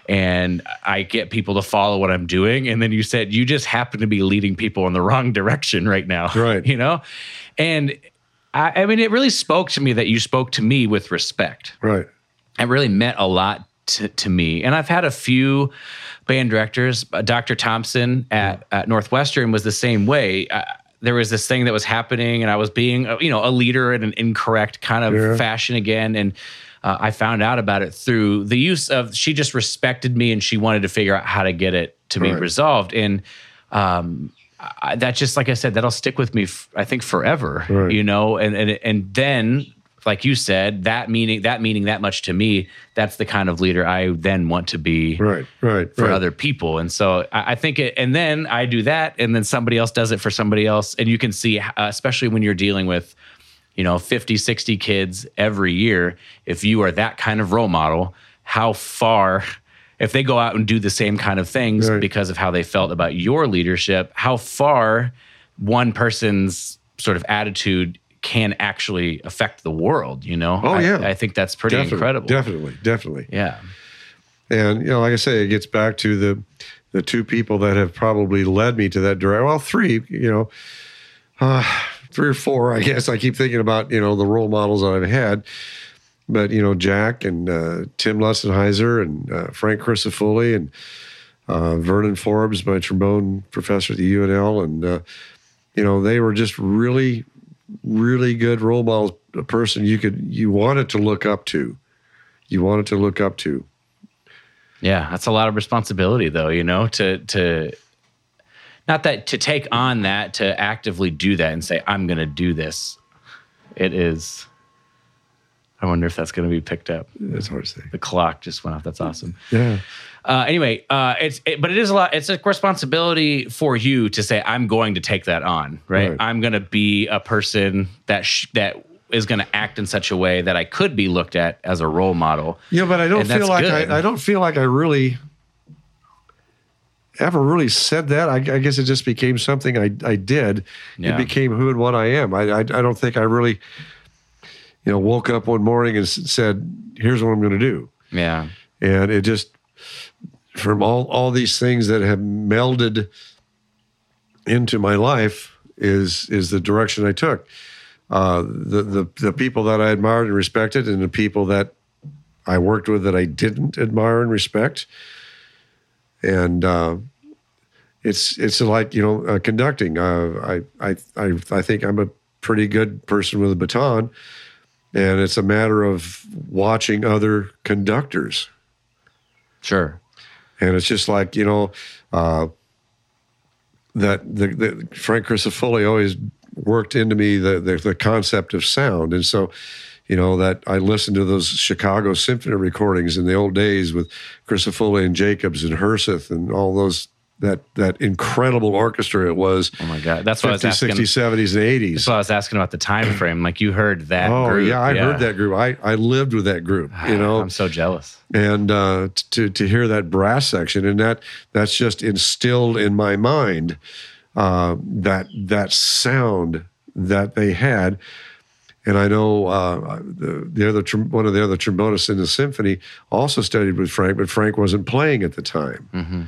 and I get people to follow what I'm doing. And then you said you just happen to be leading people in the wrong direction right now. Right. You know? And I, I mean, it really spoke to me that you spoke to me with respect Right. it really meant a lot to, to me. And I've had a few band directors. Uh, Dr. Thompson at, at Northwestern was the same way. Uh, there was this thing that was happening, and I was being, uh, you know, a leader in an incorrect kind of Yeah. fashion again. And uh, I found out about it through the use of she just respected me, and she wanted to figure out how to get it to be resolved. And um, I, that just, like I said, that'll stick with me. F- I think forever. Right. You know, and and and then like you said, that meaning that meaning that much to me, that's the kind of leader I then want to be Right, right, for right. other people. And so I, I think it, and then I do that, and then somebody else does it for somebody else. And you can see, uh, especially when you're dealing with, you know, 50, 60 kids every year, if you are that kind of role model, how far, if they go out and do the same kind of things Right. because of how they felt about your leadership, how far one person's sort of attitude can actually affect the world, you know? Oh, I- yeah. I, think that's pretty Definitely, incredible. Definitely, definitely. Yeah. And you know, like I say, it gets back to the the two people that have probably led me to that direction. Well, three, you know, uh, three or four, I guess. I keep thinking about you know the role models that I've had, but you know, Jack and uh, Tim Lautzenheiser and uh, Frank Crisafulli and uh, Vernon Forbes, my trombone professor at the UNL, and uh, you know, they were just really, really good role models. A person you could you wanted to look up to, you wanted to look up to. Yeah, that's a lot of responsibility though, you know, to to not that to take on that, to actively do that and say, I'm gonna do this. It is I wonder if that's gonna be picked up. That's hard to say. The clock just went off. That's awesome. Yeah. Uh, anyway, uh, it's it, but it is a lot. It's a responsibility for you to say, "I'm going to take that on." Right? Right. I'm going to be a person that sh- that is going to act in such a way that I could be looked at as a role model. Yeah, but I don't And feel like. I, I don't feel like I really ever really said that. I, I guess it just became something I, I did. Yeah. It became who and what I am. I, I I don't think I really, you know, woke up one morning and said, "Here's what I'm going to do," Yeah. and it just from all all these things that have melded into my life is is the direction I took. Uh, the the the people that I admired and respected, and the people that I worked with that I didn't admire and respect, and uh, it's it's like you know uh, conducting. Uh, I I I I think I'm a pretty good person with a baton, and it's a matter of watching other conductors. Sure. And it's just like, you know, uh, that the, the Frank Crisafulli always worked into me the, the the concept of sound. And so, you know, that I listened to those Chicago symphony recordings in the old days with Crisafulli and Jacobs and Herseth and all those that that incredible orchestra it was. Oh my God. That's what I was 50s, asking. 60s, 70s, and 80s. That's what I was asking about the time frame. Like you heard that. Oh group. yeah, I heard that group. I, I lived with that group. You know, I'm so jealous. and uh, to to hear that brass section and that that's just instilled in my mind uh, that that sound that they had. And I know uh, the, the other one of the other trombonists in the symphony also studied with Frank, but Frank wasn't playing at the time.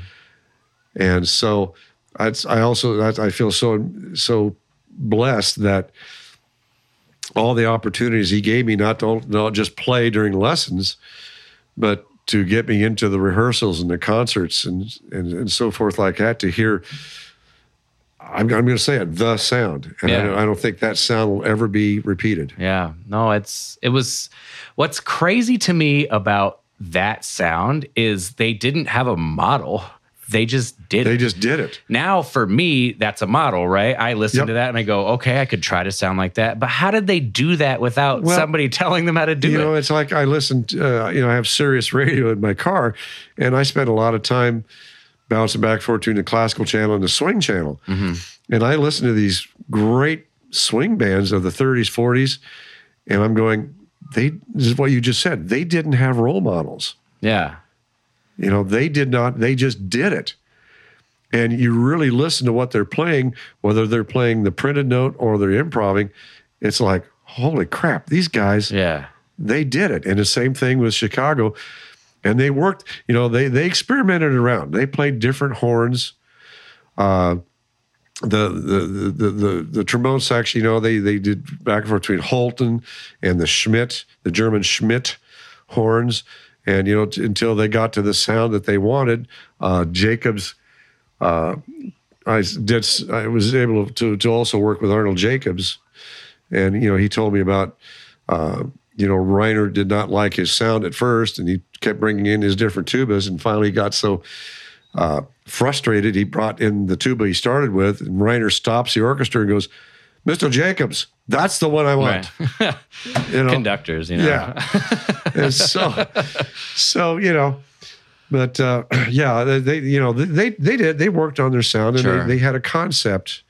And so I, I also I I feel so so blessed that all the opportunities he gave me not to not just play during lessons, but to get me into the rehearsals and the concerts and and, and so forth like that to hear. I'm, I'm going to say it, the sound, and I, don't, I don't think that sound will ever be repeated. Yeah. No, it's it was what's crazy to me about that sound is they didn't have a model. They just did it. They it. just did it. now for me, that's a model, right? I listen Yep. to that and I go, okay, I could try to sound like that. But how did they do that without Well, somebody telling them how to do you it? You know, it's like I listen. To, uh, you know, I have Sirius radio in my car, and I spend a lot of time bouncing back and forth between the classical channel and the swing channel. And I listen to these great swing bands of the 30s, 40s, and I'm going. They this is what you just said. They didn't have role models. yeah. You know, they did not. They just did it. And you really listen to what they're playing, whether they're playing the printed note or they're improving. It's like, holy crap, these guys Yeah. they did it. And the same thing with Chicago. And they worked, you know, they they experimented around. They played different horns. Uh the the the the, the, the trombone section, you know, they they did back and forth between Holton and the Schmidt, the German Schmidt horns. And you know, t- until they got to the sound that they wanted, uh, Jacobs uh, I did. I was able to to also work with Arnold Jacobs, and you know he told me about uh, you know Reiner did not like his sound at first, and he kept bringing in his different tubas, and finally he got so uh, frustrated he brought in the tuba he started with, and Reiner stops the orchestra and goes, Mr. Jacobs, that's the one I want. Right. You know? Conductors, you know. Yeah. and so, so you know, but uh, yeah, they, they you know they they did they worked on their sound and Sure. they, they had a concept,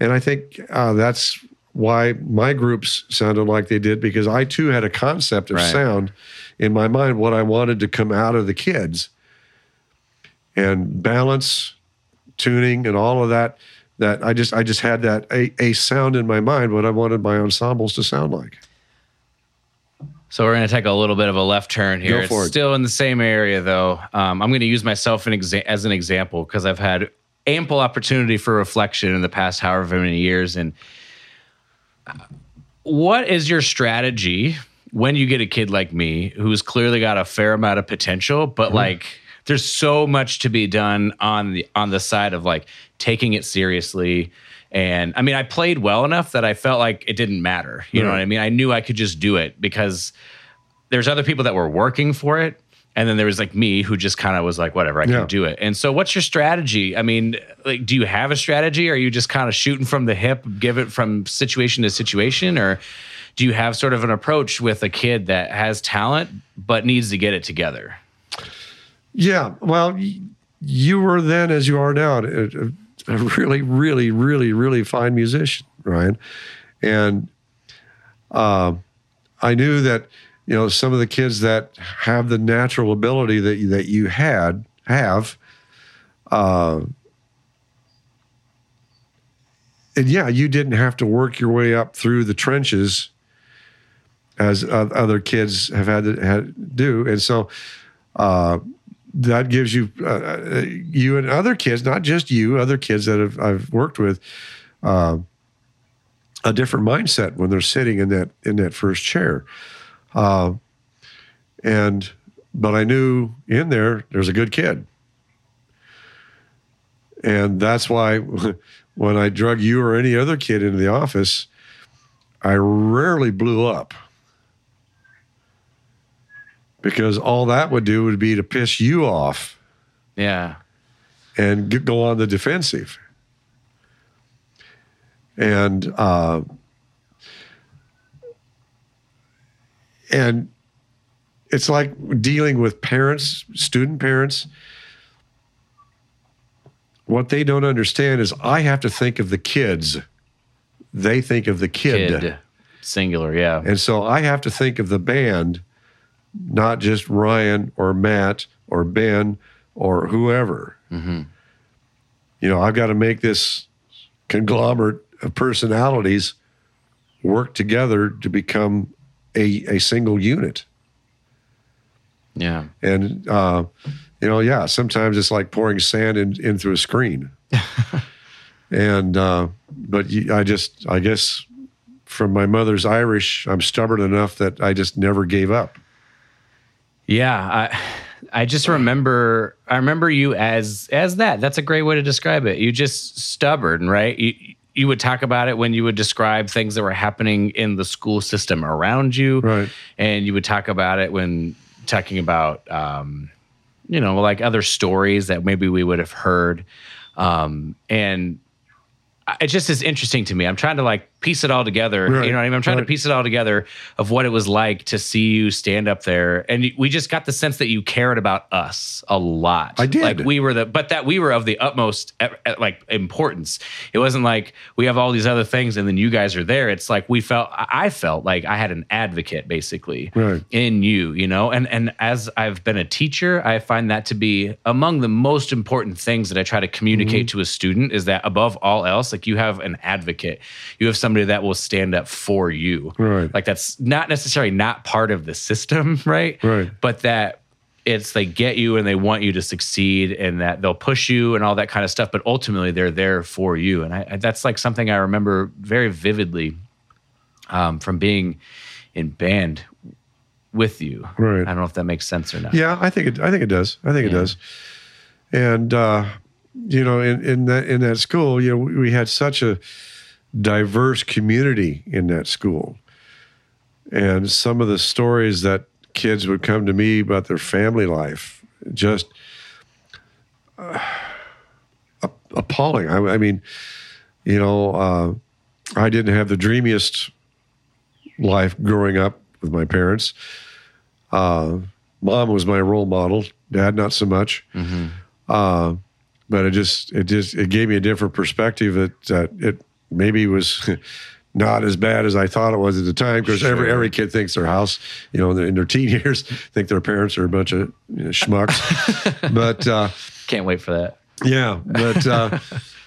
and I think uh, that's why my groups sounded like they did because I too had a concept of Right. sound in my mind, what I wanted to come out of the kids, and balance, tuning, and all of that. That I just I just had that a, a sound in my mind what I wanted my ensembles to sound like. So we're going to take a little bit of a left turn here. Go for it's it. still in the same area, though. Um, I'm going to use myself an exa- as an example because I've had ample opportunity for reflection in the past however many years. And uh, what is your strategy when you get a kid like me who's clearly got a fair amount of potential, but like there's so much to be done on the on the side of like taking it seriously. And I mean, I played well enough that I felt like it didn't matter. You know what I mean? I knew I could just do it because there's other people that were working for it. And then there was like me who just kind of was like, whatever, I Yeah. can do it. And so, what's your strategy? I mean, like, do you have a strategy? Or Are you just kind of shooting from the hip, give it from situation to situation? Or do you have sort of an approach with a kid that has talent but needs to get it together? Yeah, well, you were then, as you are now, uh, uh, a, really, really, really, really fine musician, Ryan. And uh, I knew that you know some of the kids that have the natural ability that you, that you had have. Uh, and yeah, you didn't have to work your way up through the trenches as uh, other kids have had to do, and so that gives you uh, uh, you and other kids, not just you, other kids that have, I've worked with, uh, a different mindset when they're sitting in that in that first chair. Uh, and but I knew in there there's a good kid, and that's why when I drug you or any other kid into the office, I rarely blew up because all that would do would be to piss you off Yeah. and g- go on the defensive. And uh, and it's like dealing with parents, student parents. What they don't understand is I have to think of the kids. They think of the kid. Kid. Singular. Yeah. And so I have to think of the band, not just Ryan or Matt or Ben or whoever. You know, I've got to make this conglomerate of personalities work together to become a, a single unit. Yeah. And, uh, you know, yeah, sometimes it's like pouring sand in, in through a screen. and, uh, but you, I just, I guess from my mother's Irish, I'm stubborn enough that I just never gave up. Yeah, I I just remember I remember you as as that. That's a great way to describe it. You just stubborn, right? You you would talk about it when you would describe things that were happening in the school system around you, Right. And you would talk about it when talking about um, you know like other stories that maybe we would have heard, um, and it just is interesting to me. I'm trying to like piece it all together. Right, You know what I mean? I'm trying to piece it all together of what it was like to see you stand up there, and we just got the sense that you cared about us a lot. I did. Like we were the, but that we were of the utmost like importance. It wasn't like we have all these other things, and then you guys are there. It's like we felt. I felt like I had an advocate basically Right. in you. You know, and and as I've been a teacher, I find that to be among the most important things that I try to communicate Mm-hmm. to a student is that above all else, like you have an advocate. You have somebody that will stand up for you. Right. Like that's not necessarily not part of the system, right? Right. But that it's they get you and they want you to succeed and that they'll push you and all that kind of stuff. But ultimately, they're there for you. And I, I- that's like something I remember very vividly um, from being in band with you. Right. I don't know if that makes sense or not. Yeah, I think it. I think it does. I think it does. And uh, you know, in in that in that school, you know, we had such a diverse community in that school, and some of the stories that kids would come to me about their family life just uh, appalling. I, I mean, you know, uh, I didn't have the dreamiest life growing up with my parents. Uh, mom was my role model. Dad, not so much. Uh, but it just it just it gave me a different perspective that that it maybe was not as bad as I thought it was at the time because every Sure. every kid thinks their house you know in their, in their teen years think their parents are a bunch of you know, schmucks but uh, Can't wait for that. yeah but uh,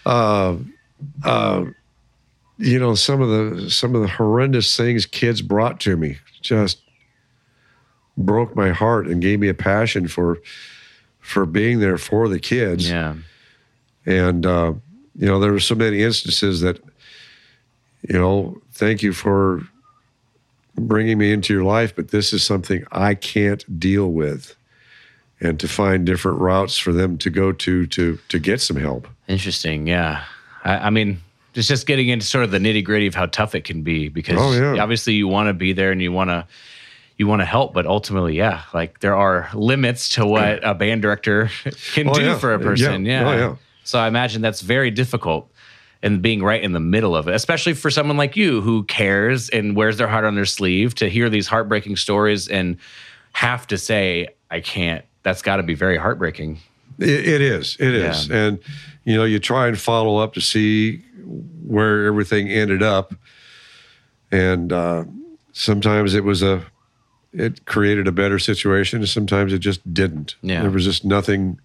uh, uh, you know some of the some of the horrendous things kids brought to me just broke my heart and gave me a passion for for being there for the kids Yeah. and uh, you know there were so many instances that you know thank you for bringing me into your life but this is something i can't deal with and to find different routes for them to go to to to get some help Interesting. Yeah. I, I mean, it's just getting into sort of the nitty gritty of how tough it can be because Oh, yeah. obviously you want to be there and you want to you want to help, but ultimately, yeah, like there are limits to what a band director can Oh, do yeah. for a person. Yeah. Yeah. Oh, yeah. So I imagine that's very difficult and being right in the middle of it, especially for someone like you who cares and wears their heart on their sleeve to hear these heartbreaking stories and have to say, I can't. That's got to be very heartbreaking. It, it is. It is. And you know, you try and follow up to see where everything ended up, and uh, sometimes it was a, it created a better situation, and sometimes it just didn't. Yeah. There was just nothing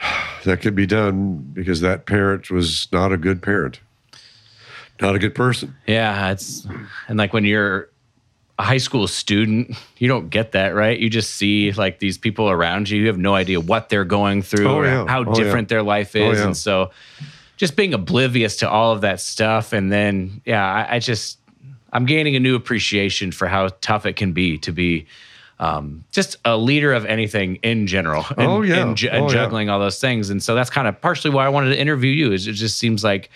that could be done because that parent was not a good parent, not a good person. Yeah, it's and like when you're a high school student, you don't get that, right? You just see like these people around you. You have no idea what they're going through, Oh, or yeah. how Oh, different their life Oh, is, yeah. and so just being oblivious to all of that stuff, and then yeah, I, I just I'm gaining a new appreciation for how tough it can be to be. Um, just a leader of anything in general, and, Oh, yeah. and, ju- and Oh, yeah. juggling all those things, and so that's kind of partially why I wanted to interview you. Is it just seems like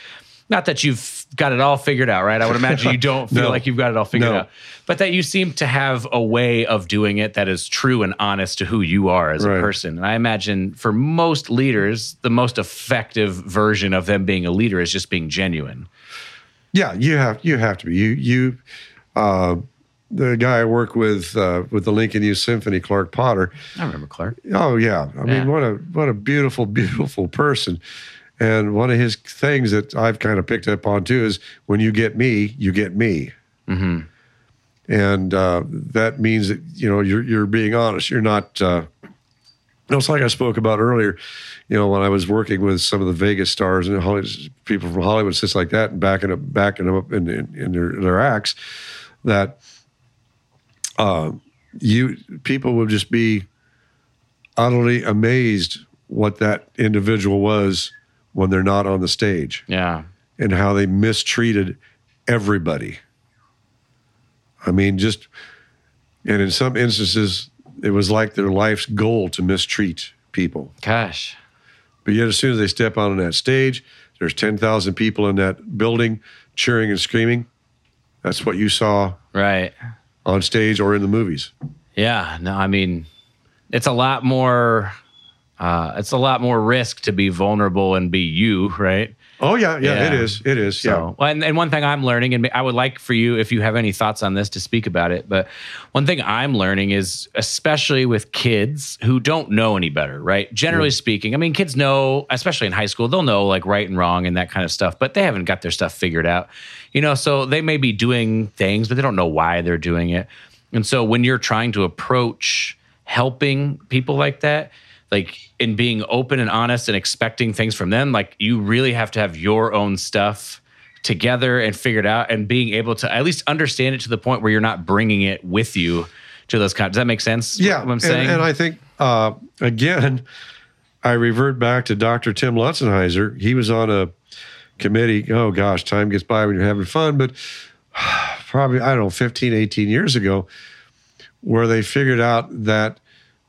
not that you've got it all figured out, right? I would imagine you don't feel No. like you've got it all figured No. out, but that you seem to have a way of doing it that is true and honest to who you are as a person. And I imagine for most leaders, the most effective version of them being a leader is just being genuine. Yeah, you have you have to be you you. Uh, the guy I work with uh, with the Lincoln Youth Symphony, Clark Potter. I remember Clark. Oh yeah, I Yeah. mean what a what a beautiful beautiful person. And one of his things that I've kind of picked up on too is when you get me, you get me. Mm-hmm. And uh, that means that you know you're you're being honest. You're not. Uh, it's like I spoke about earlier. You know, when I was working with some of the Vegas stars and people from Hollywood, such like that, and backing up, backing them up in, in, in their, their acts, that uh, you people would just be utterly amazed what that individual was when they're not on the stage Yeah. and how they mistreated everybody. I mean, just, and in some instances, it was like their life's goal to mistreat people. Gosh. But yet, as soon as they step on that stage, there's 10,000 people in that building cheering and screaming. That's what you saw Right. On stage or in the movies. Yeah. No, I mean, it's a lot more. Uh, it's a lot more risk to be vulnerable and be you, right? Oh, yeah, yeah, it Yeah. is. It is. yeah. So, well, and, and one thing I'm learning, and I would like for you, if you have any thoughts on this, to speak about it. But one thing I'm learning is, especially with kids who don't know any better, right? Generally mm. speaking, I mean, kids know, especially in high school, they'll know like right and wrong and that kind of stuff, but they haven't got their stuff figured out, you know. So they may be doing things, but they don't know why they're doing it. And so when you're trying to approach helping people like that, like in being open and honest and expecting things from them, like you really have to have your own stuff together and figured out and being able to at least understand it to the point where you're not bringing it with you to those kinds. Does that make sense? Yeah, What I'm and- saying? And, I think uh, again, I revert back to Dr. Tim Lautzenheiser. He was on a committee. Oh gosh, time gets by when you're having fun, but probably I don't know, 15, 18 years ago, where they figured out that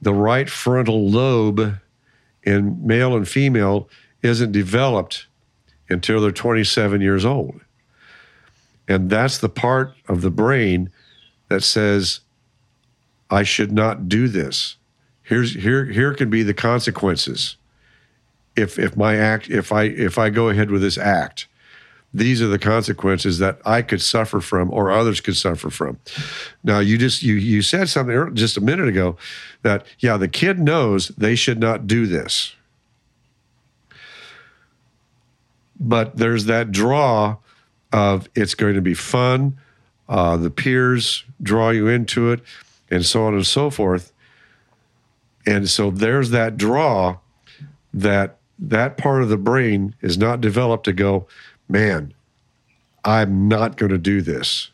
the right frontal lobe in male and female isn't developed until they're 27 years old. And that's the part of the brain that says, I should not do this. Here's here here can be the consequences if if my act if I if I go ahead with this act. These are the consequences that I could suffer from or others could suffer from. Now, you just you you said something just a minute ago that yeah, the kid knows they should not do this. But there's that draw of it's going to be fun, uh, the peers draw you into it, and so on and so forth. And so there's that draw that that part of the brain is not developed to go, man, I'm not going to do this.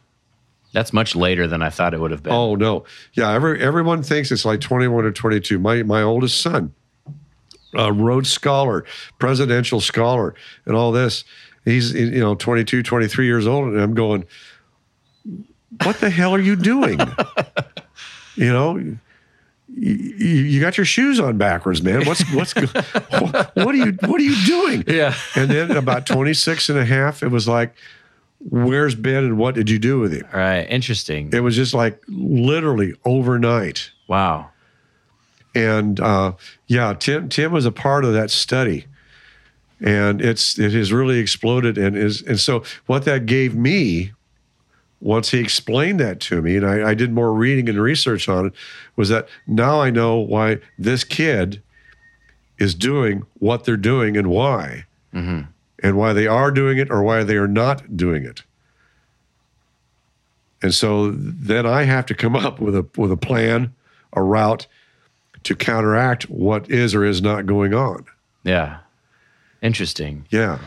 That's much later than I thought it would have been. Oh no, yeah. Every everyone thinks it's like 21 or 22. My my oldest son, a Rhodes Scholar, presidential scholar, and all this. He's you know 22, 23 years old, and I'm going, what the hell are you doing? you know, you, you got your shoes on backwards, man. What's what's what are you what are you doing? Yeah. And then about 26 and a half, it was like, where's Ben and what did you do with him? All right. Interesting. It was just like literally overnight. Wow. And uh, yeah, Tim Tim was a part of that study, and it's it has really exploded. And is and so what that gave me, once he explained that to me, and I, I did more reading and research on it, was that now I know why this kid is doing what they're doing and why, mm-hmm. and why they are doing it or why they are not doing it. And so then I have to come up with a with a plan, a route to counteract what is or is not going on. Yeah. Interesting. Yeah.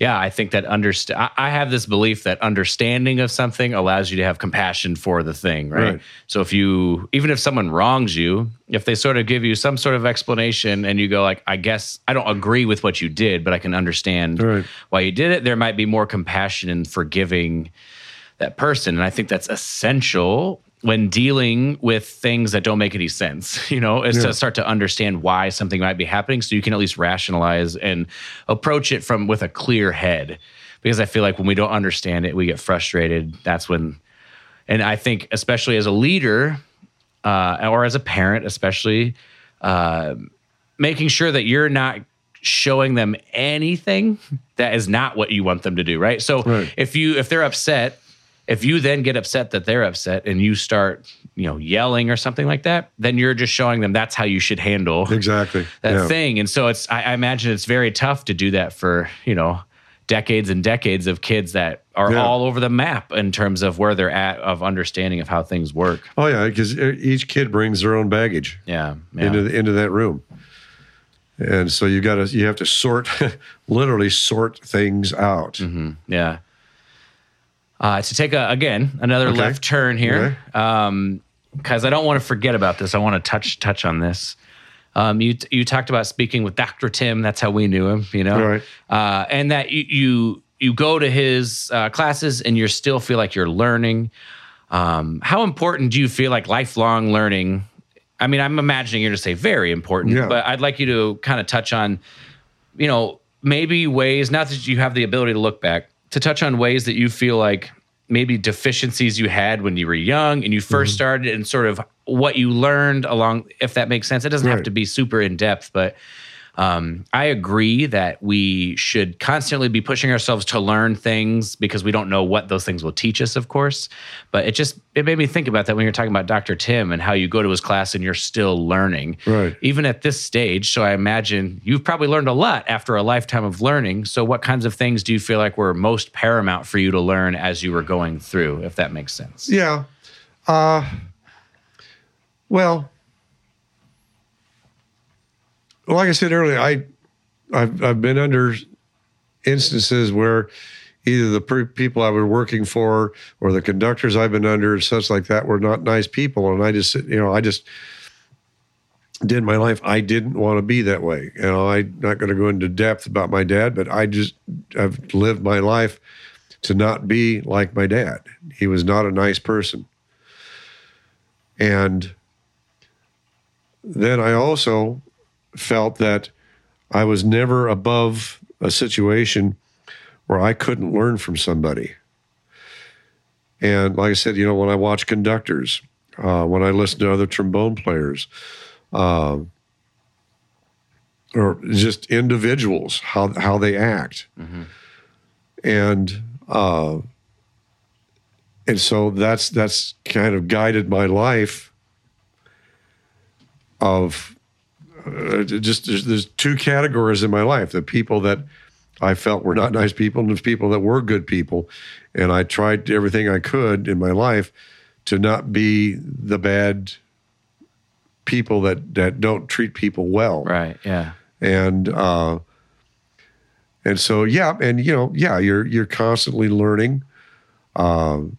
Yeah, I think that underst- I I have this belief that understanding of something allows you to have compassion for the thing, right? Right. So if you even if someone wrongs you, if they sort of give you some sort of explanation and you go like, I guess I don't agree with what you did, but I can understand Right. why you did it, there might be more compassion and forgiving that person. And I think that's essential when dealing with things that don't make any sense, you know, is Yeah. to start to understand why something might be happening so you can at least rationalize and approach it from with a clear head. Because I feel like when we don't understand it, we get frustrated. That's when and I think especially as a leader uh, or as a parent, especially uh, making sure that you're not showing them anything that is not what you want them to do, right? So Right. if you if they're upset, if you then get upset that they're upset and you start, you know, yelling or something like that, then you're just showing them that's how you should handle Exactly. that yeah. thing. And so it's I, I imagine it's very tough to do that for, you know, decades and decades of kids that are Yeah. all over the map in terms of where they're at of understanding of how things work. Oh yeah, because each kid brings their own baggage Yeah. yeah. into the, into that room, and so you got to you have to sort, literally sort things out. Mm-hmm. Yeah. Uh, to take a again another Okay. left turn here, Okay. because I don't want to forget about this. I want to touch touch on this. Um, you you talked about speaking with Dr. Tim. That's how we knew him. You know, Right. uh, and that you you you go to his uh, classes and you still feel like you're learning. Um, how important do you feel like lifelong learning? I mean, I'm imagining you're to say very important, Yeah. but I'd like you to kind of touch on you know, maybe ways, not that you have the ability to look back, to touch on ways that you feel like maybe deficiencies you had when you were young and you 1st Mm-hmm. started and sort of what you learned along, if that makes sense. It doesn't have to be super in depth, but um, I agree that we should constantly be pushing ourselves to learn things because we don't know what those things will teach us, of course. But it just it made me think about that when you're talking about Dr. Tim and how you go to his class and you're still learning Right. even at this stage. So I imagine you've probably learned a lot after a lifetime of learning. So what kinds of things do you feel like were most paramount for you to learn as you were going through, if that makes sense? Yeah. Uh, well, like I said earlier, I, I've, I've been under instances where either the people I was working for or the conductors I've been under and such like that were not nice people. And I just, you know, I just did my life. I didn't want to be that way. You know, I'm not going to go into depth about my dad, but I just, I've lived my life to not be like my dad. He was not a nice person. And then I also felt that I was never above a situation where I couldn't learn from somebody. And like I said, you know, when I watch conductors, uh, when I listen to other trombone players, uh, or just individuals, how how they act, and uh, and so that's that's kind of guided my life of uh, just there's, there's two categories in my life the people that I felt were not nice people and the people that were good people and I tried everything I could in my life to not be the bad people that that don't treat people well Right. Yeah. and uh, and so yeah, and you know, yeah, you're you're constantly learning. Um,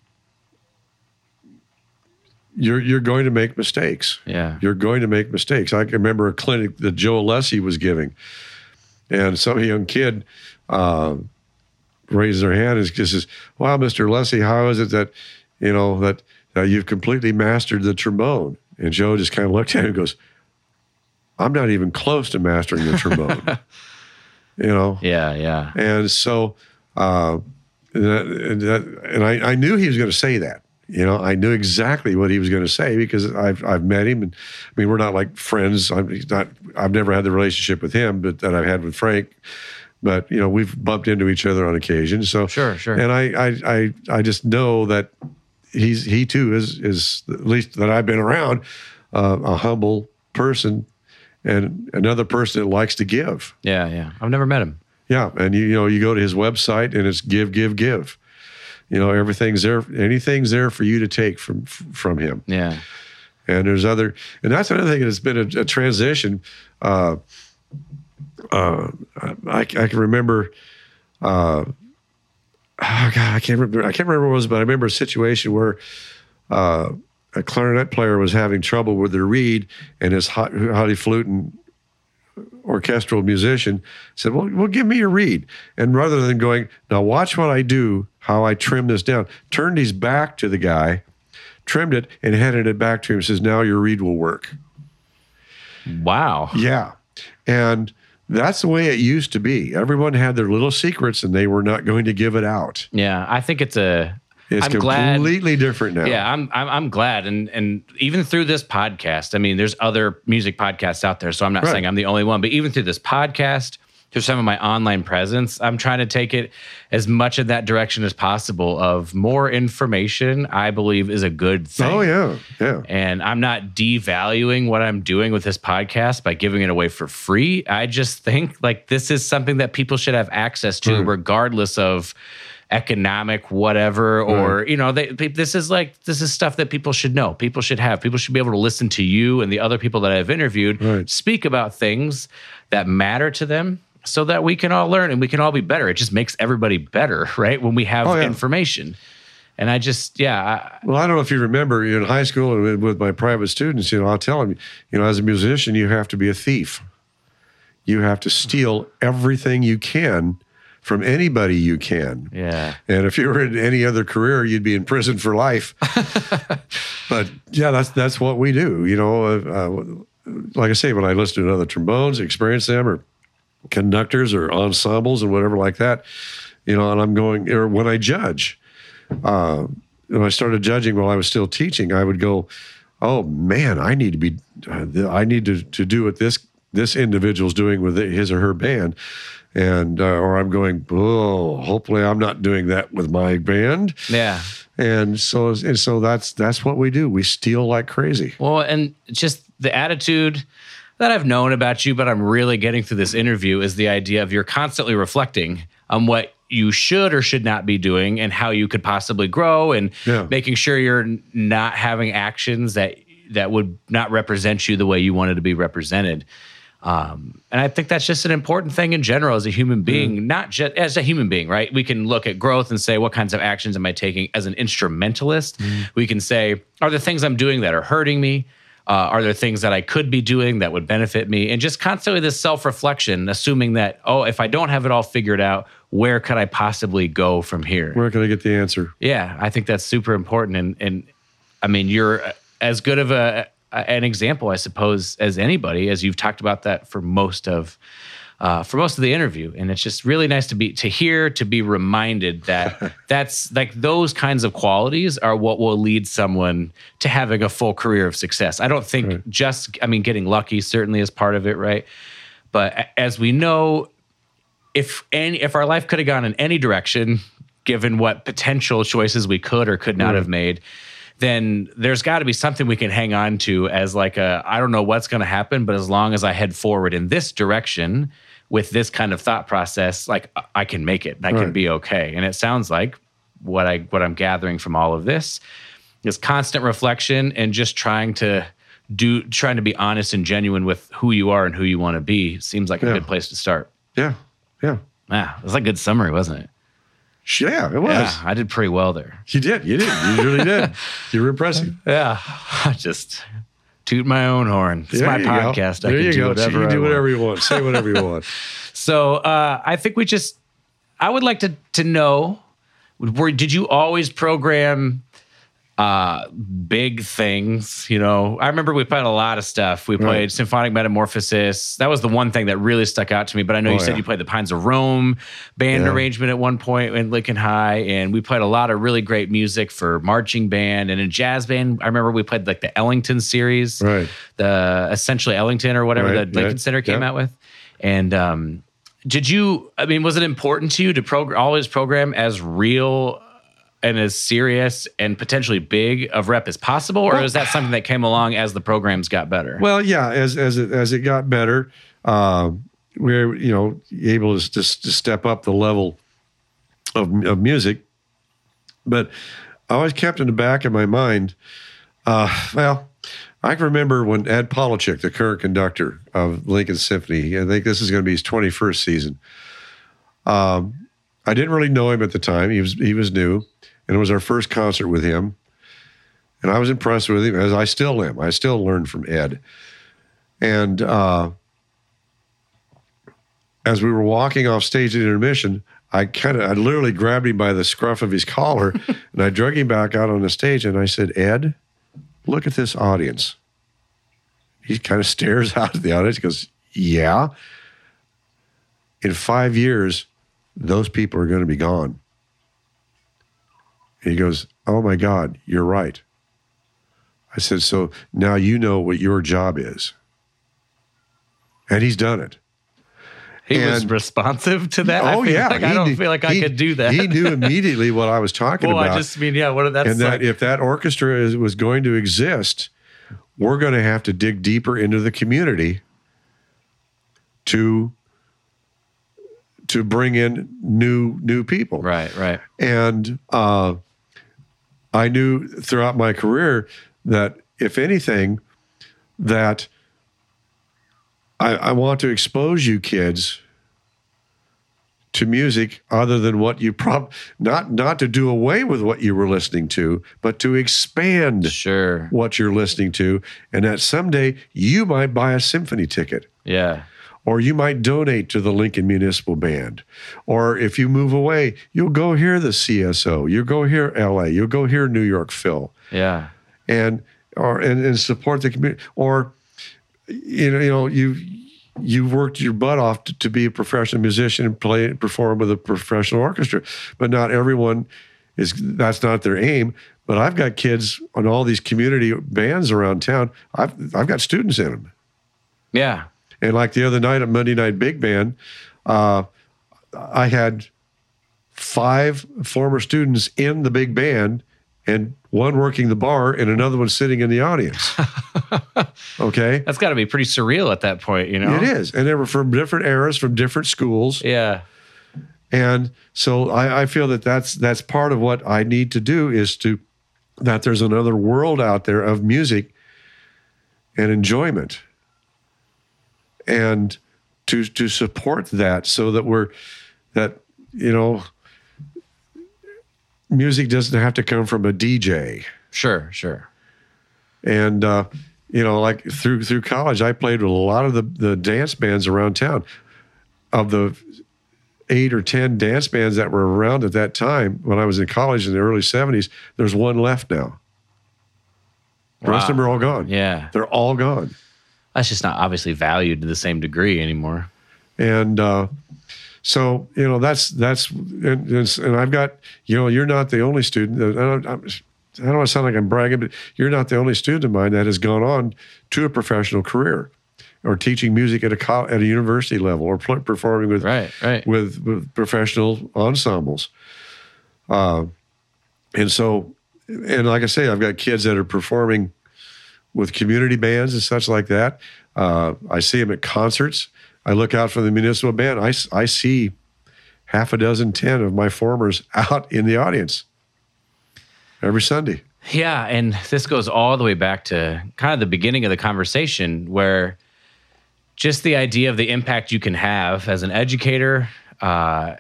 you're you're going to make mistakes. Yeah. You're going to make mistakes. I can remember a clinic that Joe Alessi was giving, and some young kid uh, raised their hand and just says, "Wow, Mr. Alessi, how is it that you know that uh, you've completely mastered the trombone?" And Joe just kind of looked at him and goes, "I'm not even close to mastering the trombone." you know, Yeah. Yeah. and so, uh, and, that, and, that, and I, I knew he was going to say that. You know, I knew exactly what he was going to say because I've I've met him, and I mean we're not like friends. I'm he's not. I've never had the relationship with him, but that I've had with Frank. But you know, we've bumped into each other on occasion. So Sure, sure. And I I I, I just know that he's he too is is at least that I've been around uh, a humble person and another person that likes to give. Yeah. Yeah. I've never met him. Yeah, and you, you know you go to his website and it's give, give, give. You know everything's there. Anything's there for you to take from from him. Yeah. And there's other, and that's another thing. It's been a, a transition. Uh, uh, I, I can remember. Uh, oh God, I can't remember. I can't remember what it was, but I remember a situation where uh, a clarinet player was having trouble with their reed, and his hot, hottie flute and orchestral musician said, well, well, give me your reed. And rather than going, now watch what I do, how I trimmed this down, turned his back to the guy, trimmed it, and handed it back to him. Says, now your reed will work. Wow. Yeah. And that's the way it used to be. Everyone had their little secrets and they were not going to give it out. Yeah. I think it's a. It's I'm glad. completely different now. Yeah, I'm, I'm I'm glad, and and even through this podcast, I mean, there's other music podcasts out there, so I'm not Right. saying I'm the only one, but even through this podcast, through some of my online presence, I'm trying to take it as much in that direction as possible. Of more information, I believe is a good thing. Oh, yeah. Yeah. And I'm not devaluing what I'm doing with this podcast by giving it away for free. I just think like this is something that people should have access to, mm. regardless of economic whatever mm. or you know they, they- this is like this is stuff that people should know people should have people should be able to listen to you and the other people that i've interviewed Right. speak about things that matter to them so that we can all learn and we can all be better it just makes everybody better right when we have Oh, yeah. information and i just yeah I, Well, I don't know if you remember in high school and with- my private students, you know, I'll tell them, you know, as a musician, you have to be a thief. You have to steal everything you can from anybody you can. yeah And if you were in any other career, you'd be in prison for life. but yeah, that's that's what we do. You know, uh, uh, like I say, when I listen to other trombones, experience them, or conductors, or ensembles, and whatever like that, you know, and I'm going, or when I judge, uh, when I started judging while I was still teaching, I would go, "Oh man, I need to be, uh, I need to to do what this this individual's doing with his or her band." And uh, or I'm going, oh, hopefully I'm not doing that with my band. yeah And so and so that's that's what we do. We steal like crazy. Well, and just the attitude that I've known about you, but I'm really getting through this interview is the idea of you're constantly reflecting on what you should or should not be doing and how you could possibly grow and Yeah. making sure you're not having actions that that would not represent you the way you wanted to be represented. Um, and I think that's just an important thing in general as a human being, not just as a human being, right? We can look at growth and say, what kinds of actions am I taking as an instrumentalist? We can say, are the things I'm doing that are hurting me? Uh, are there things that I could be doing that would benefit me? And just constantly this self reflection, assuming that, oh, if I don't have it all figured out, where could I possibly go from here? Where can I get the answer? Yeah, I think that's super important, and and I mean you're as good of a an example, I suppose, as anybody, as you've talked about that for most of uh, for most of the interview, and it's just really nice to be to hear to be reminded that that's like those kinds of qualities are what will lead someone to having a full career of success. I don't think just I mean getting lucky certainly is part of it, right? But as we know, if any if our life could have gone in any direction, given what potential choices we could or could not Right. have made, then there's got to be something we can hang on to as like a I don't know what's going to happen, but as long as I head forward in this direction with this kind of thought process, like I- can make it. I can be okay. And it sounds like what I what I'm gathering from all of this is constant reflection and just trying to do trying to be honest and genuine with who you are and who you want to be seems like a Yeah. good place to start. Yeah. Yeah. Yeah, it was a good summary, wasn't it? Yeah, it was. Yeah, I did pretty well there. You did. You did. You really did. You were impressive. Yeah, I just toot my own horn. It's There my you go. podcast. I There can do go. whatever. you I do want. whatever you want. Say whatever you want. So uh, I think we just. I would like to to know. Were did you always program uh big things you know i remember we played a lot of stuff we played Right. symphonic metamorphosis that was the one thing that really stuck out to me but i know Oh, you said yeah. you played the pines of rome band Yeah. arrangement at one point in lincoln high and we played a lot of really great music for marching band and a jazz band i remember we played like the ellington series Right. the essentially ellington or whatever Right, the lincoln right, center came yeah. out with and um did you i mean was it important to you to program always program as real and as serious and potentially big of rep as possible or is that something that came along as the programs got better Well, yeah. As as it as it got better, uh, we were you know able to, to, to step up the level of of music, but I always kept in the back of my mind. Uh, well, I can remember when Ed Polochick, the current conductor of Lincoln Symphony, I think this is going to be his twenty first season. Um, I didn't really know him at the time. He was he was new, and it was our first concert with him. And I was impressed with him, as I still am. I still learn from Ed. And uh, as we were walking off stage at intermission, I kind of, I literally grabbed him by the scruff of his collar and I drug him back out on the stage and I said, Ed, look at this audience. He kind of stares out at the audience. He goes, Yeah. In five years, those people are going to be gone. And he goes, Oh my God, you're right. I said, So now you know what your job is. And he's done it. he was responsive to that I oh, feel yeah. like i don't knew- feel like i he- could do that He knew immediately what I was talking about. well about. i just mean yeah what that's and that if that orchestra is, was going to exist, we're going to have to dig deeper into the community to to bring in new new people. right right And uh, I knew throughout my career that if anything, that I, I want to expose you kids to music other than what you prob not not to do away with what you were listening to, but to expand sure. what you're listening to, and that someday you might buy a symphony ticket. Yeah or you might donate to the Lincoln Municipal Band. Or if you move away, you'll go hear the CSO, you'll go hear LA, you'll go hear New York Phil, yeah and or and, and support the community. Or you know, you know, you you've worked your butt off to, to be a professional musician and play and perform with a professional orchestra, but not everyone is that's not their aim. But I've got kids on all these community bands around town. I've I've got students in them. yeah And like the other night at Monday Night Big Band, uh, I had five former students in the big band and one working the bar and another one sitting in the audience. okay. that's got to be pretty surreal at that point you know It is. And they were from different eras, from different schools. yeah And so I, I feel that that's that's part of what I need to do is to that there's another world out there of music and enjoyment, and to to support that so that we're that you know music doesn't have to come from a DJ sure sure and uh, you know, like through through college, I played with a lot of the the dance bands around town. Of the eight or ten dance bands that were around at that time when I was in college in the early '70s, there's one left now. The rest of them are all gone. yeah They're all gone. That's just not obviously valued to the same degree anymore And uh, so, you know, that's that's and, and, I've got, you know, you're not the only student. I don't, I'm, I don't want to sound like I'm bragging, but you're not the only student of mine that has gone on to a professional career. or teaching music at a co- at a university level or pl- performing with Right, right. with, with professional ensembles. Uh, and so, and like I say, I've got kids that are performing with community bands and such like that. Uh, I see them at concerts. I look out for the municipal band. I, I see half a dozen, 10 of my formers out in the audience every Sunday. Yeah, and this goes all the way back to kind of the beginning of the conversation where just the idea of the impact you can have as an educator uh,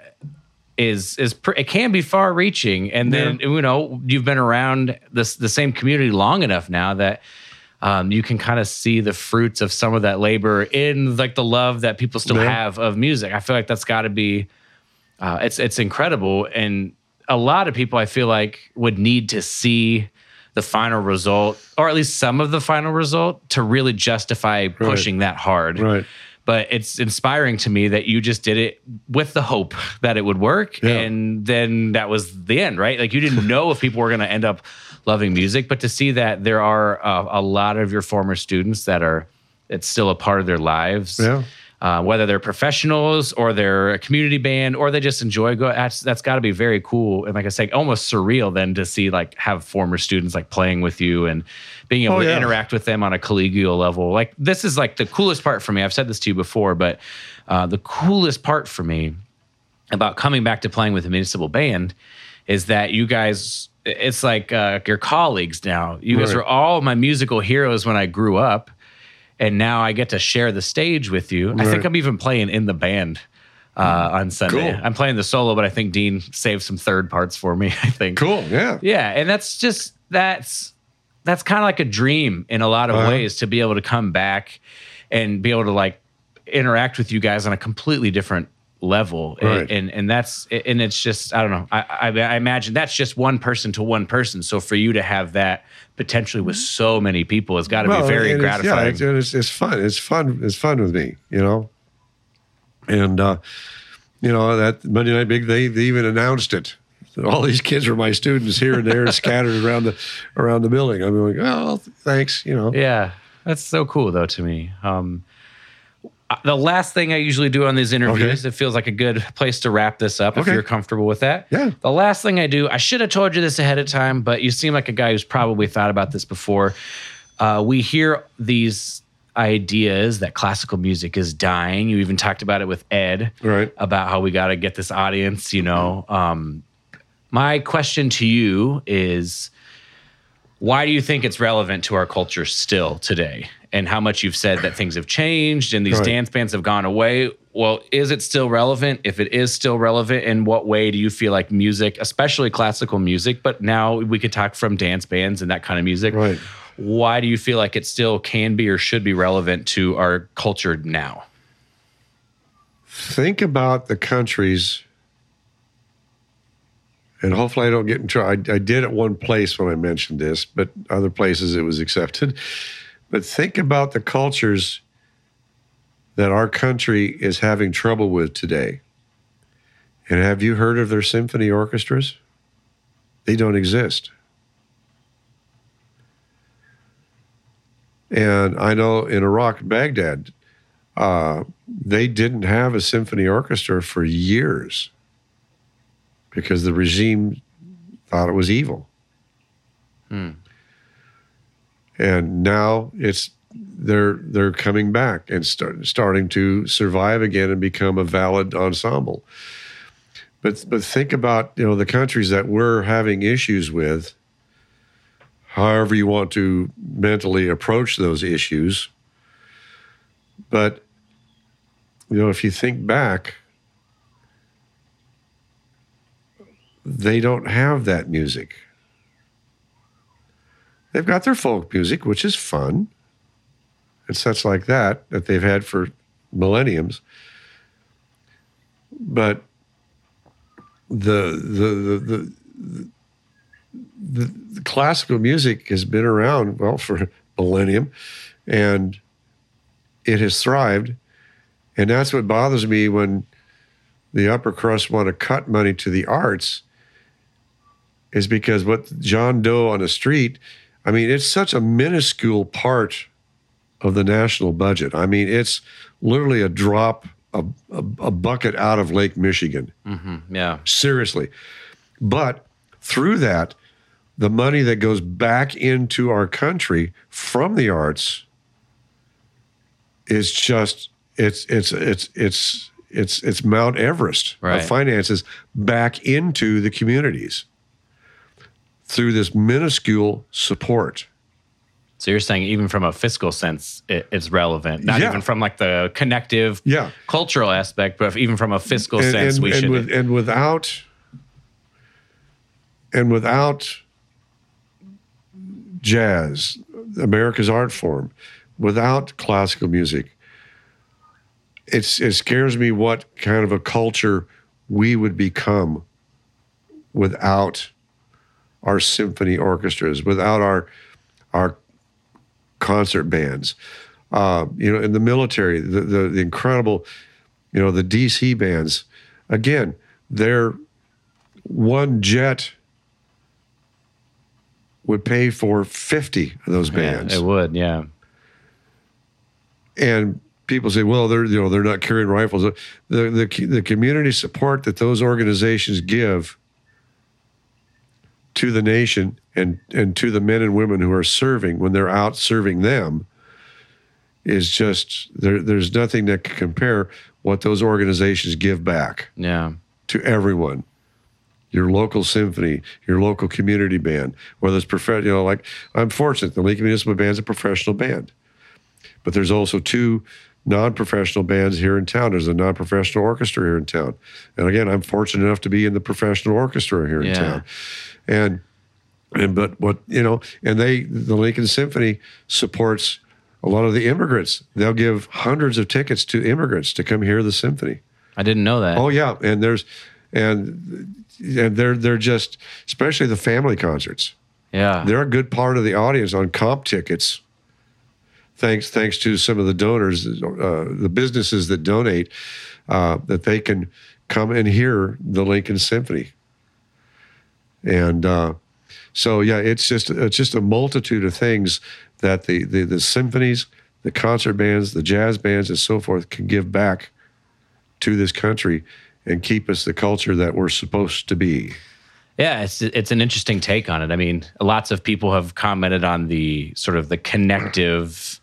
is is pr- it can be far reaching and then you know you've been around this the same community long enough now that um, you can kind of see the fruits of some of that labor in like the love that people still Yeah. have of music. I feel like that's got to be uh, it's it's incredible, and a lot of people I feel like would need to see the final result, or at least some of the final result, to really justify pushing that hard. Right. But it's inspiring to me that you just did it with the hope that it would work, Yeah. and then that was the end, right? Like you didn't know if people were going to end up loving music, but to see that there are uh, a lot of your former students that are it's still a part of their lives. Yeah. uh, whether they're professionals or they're a community band or they just enjoy go that's that's got to be very cool and like i say almost surreal then to see like have former students like playing with you and being able Oh, to interact with them on a collegial level. Like this is like the coolest part for me. I've said this to you before but uh, the coolest part for me about coming back to playing with a municipal band is that you guys it's like uh, your colleagues now you guys Right. are all my musical heroes when i grew up and now I get to share the stage with you. I think I'm even playing in the band uh, on Sunday. Cool. I'm playing the solo, but I think Dean saved some third parts for me. I think. Cool. Yeah. Yeah, and that's just that's that's kind of like a dream in a lot of Uh-huh. ways to be able to come back and be able to like interact with you guys on a completely different level And- Right. and and that's and it's just i don't know I, I i imagine that's just one person to one person so for you to have that potentially with so many people it's got to be very and gratifying Yeah, it's, and it's, it's fun. It's fun. It's fun with me, you know. And uh, you know that Monday Night Big, they, they even announced it. All these kids were my students here and there, scattered around the around the building. I'm going, oh, thanks, you know. Yeah, that's so cool though to me. Um, the last thing I usually do on these interviews, Okay. it feels like a good place to wrap this up if you're comfortable with that. Yeah. The last thing I do, I should have told you this ahead of time, but you seem like a guy who's probably thought about this before. Uh, we hear these ideas that classical music is dying. You even talked about it with Ed Right. about how we got to get this audience, you know. Um, my question to you is why do you think it's relevant to our culture still today? And how much you've said that things have changed and these Right. dance bands have gone away. Well, is it still relevant? If it is still relevant, in what way do you feel like music, especially classical music, but now we could talk from dance bands and that kind of music. Right. Why do you feel like it still can be or should be relevant to our culture now? Think about the countries, and hopefully I don't get in trouble. I, I did at one place when I mentioned this, but other places it was accepted. But think about the cultures that our country is having trouble with today. And have you heard of their symphony orchestras? They don't exist. And I know in Iraq, Baghdad, uh, they didn't have a symphony orchestra for years because the regime thought it was evil. And now it's they're they're coming back and start, starting to survive again and become a valid ensemble. But but think about you know the countries that we're having issues with. However you want to mentally approach those issues, but you know if you think back, they don't have that music. They've got their folk music, which is fun and such like that that they've had for millenniums. But the the the the, the, the classical music has been around well for a millennium, and it has thrived, and that's what bothers me when the upper crust want to cut money to the arts. Is because what John Doe on the street, I mean, it's such a minuscule part of the national budget. I mean, it's literally a drop, a, a, a bucket out of Lake Michigan. Mm-hmm. Yeah. Seriously. But through that, the money that goes back into our country from the arts is just it's it's it's it's it's it's Mount Everest Right. of finances back into the communities through this minuscule support. So you're saying even from a fiscal sense, it, it's relevant, not Yeah. even from like the connective Yeah. cultural aspect, but even from a fiscal and, sense, and, we and should. with, and without and without jazz, America's art form, without classical music, it's it scares me what kind of a culture we would become without our symphony orchestras, without our our concert bands. Uh, you know, in the military, the, the the incredible, you know, the DC bands. Again, they're one jet would pay for 50 of those yeah, bands. it would, yeah. and people say, well, they're you know they're not carrying rifles. The the the community support that those organizations give to the nation and and to the men and women who are serving when they're out serving them is just there. There's nothing that can compare what those organizations give back Yeah. to everyone. Your local symphony, your local community band, whether it's professional, you know, like I'm fortunate, the Lincoln Municipal Band's a professional band. But there's also two non-professional bands here in town. There's a non-professional orchestra here in town. And again, I'm fortunate enough to be in the professional orchestra here in Yeah. town. And and but what you know, and they the Lincoln Symphony supports a lot of the immigrants. They'll give hundreds of tickets to immigrants to come hear the symphony. I didn't know that. Oh yeah, and there's and and they're they're just especially the family concerts. yeah. They're a good part of the audience on comp tickets. Thanks thanks to some of the donors, uh, the businesses that donate, uh, that they can come and hear the Lincoln Symphony. And uh, so yeah, it's just it's just a multitude of things that the, the the symphonies, the concert bands, the jazz bands, and so forth can give back to this country and keep us the culture that we're supposed to be. Yeah, it's it's an interesting take on it. I mean, lots of people have commented on the sort of the connective,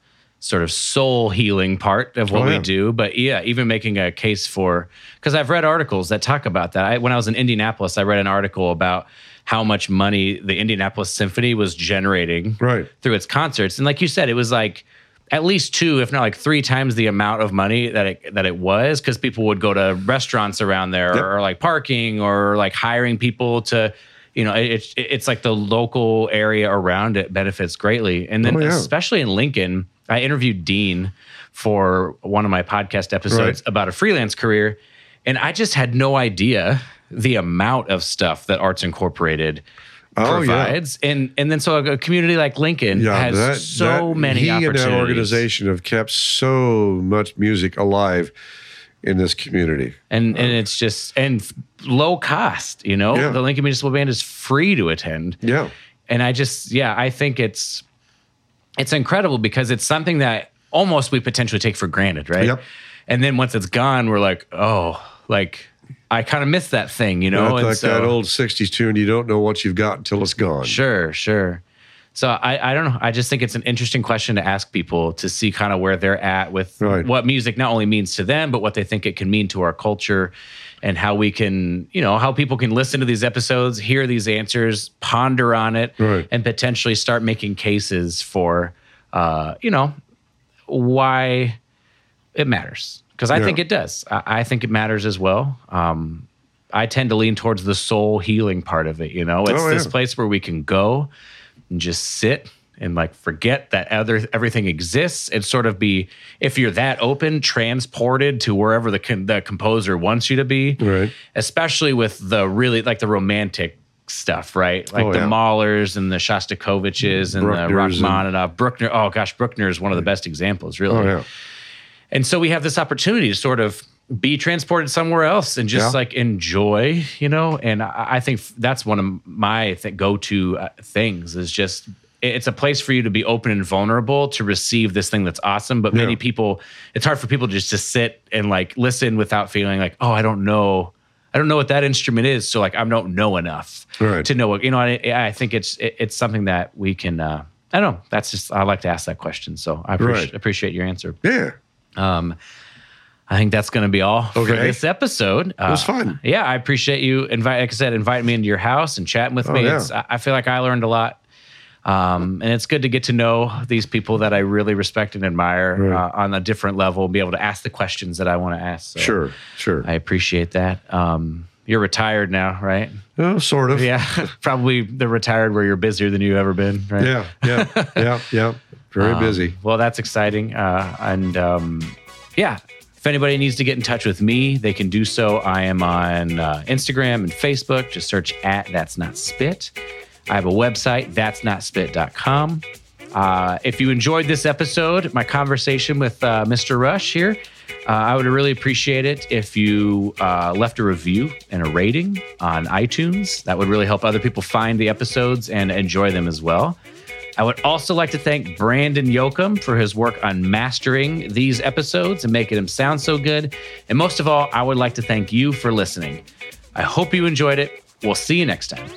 sort of soul healing part of what Oh, we do. But yeah, even making a case for because I've read articles that talk about that. I, when I was in Indianapolis, I read an article about how much money the Indianapolis Symphony was generating Right. through its concerts, and like you said, it was like at least two, if not like three times the amount of money that it that it was, because people would go to restaurants around there, Yep. or, like parking, or like hiring people to, you know, it, it, it's like the local area around it benefits greatly, and then Oh, yeah. especially in Lincoln, I interviewed Dean for one of my podcast episodes Right. about a freelance career, and I just had no idea the amount of stuff that Arts Incorporated Oh, yeah. provides, and and then so a community like Lincoln yeah, has that, so that- many he opportunities. and that organization have kept so much music alive in this community. and and it's just and low cost. You know, Yeah. the Lincoln Municipal Band is free to attend, Yeah, and I just yeah, I think it's it's incredible because it's something that almost we potentially take for granted, right? Yep. And then once it's gone, we're like, oh, like I kind of miss that thing, you know. That's and like so- that old '60s tune. You don't know what you've got until it's gone. Sure, sure. So I, I don't know. I just think it's an interesting question to ask people to see kind of where they're at with Right. what music not only means to them, but what they think it can mean to our culture and how we can, you know, how people can listen to these episodes, hear these answers, ponder on it, Right. and potentially start making cases for, uh, you know, why it matters. Because I Yeah. think it does. I, I think it matters as well. Um, I tend to lean towards the soul healing part of it. You know, it's Oh, this place where we can go and just sit and like forget that other everything exists and sort of be if you're that open transported to wherever the the composer wants you to be Right. especially with the really like the romantic stuff right like Oh, the yeah. Mahlers and the Shostakoviches and the Bruckners and- Rachmaninoff Bruckner oh gosh Bruckner is one of the best examples really Oh yeah. and so we have this opportunity to sort of be transported somewhere else and just Yeah. like enjoy, you know. And I, I think that's one of my th- go-to uh, things is just it's a place for you to be open and vulnerable to receive this thing that's awesome. But many people, it's hard for people just to sit and like listen without feeling like, oh, I don't know. I don't know what that instrument is, so like I don't know enough Right. to know what you know. I, I think it's it, it's something that we can. Uh, I don't know. That's just I like to ask that question, so I appreciate, Right. appreciate your answer. Yeah. Um, I think that's going to be all for this episode. It was fun. Yeah, I appreciate you invite, like I said, inviting me into your house and chatting with Oh, me. yeah. It's, I I feel like I learned a lot. Um, and it's good to get to know these people that I really respect and admire Right. uh, on a different level, and be able to ask the questions that I want to ask. So Sure. Sure. I appreciate that. Um, you're retired now, right? oh, sort of. Yeah, probably the retired where you're busier than you've ever been, right? Yeah. Yeah. yeah. Yeah. Very Um, busy. Well, that's exciting. Uh, and um, yeah, if anybody needs to get in touch with me, they can do so. I am on uh, Instagram and Facebook. Just search at That's Not Spit. I have a website, that's not spit.com. Uh, if you enjoyed this episode, my conversation with uh, Mr. Rush here, uh, I would really appreciate it if you uh, left a review and a rating on iTunes. That would really help other people find the episodes and enjoy them as well. I would also like to thank Brandon Yoakum for his work on mastering these episodes and making them sound so good. And most of all, I would like to thank you for listening. I hope you enjoyed it. We'll see you next time.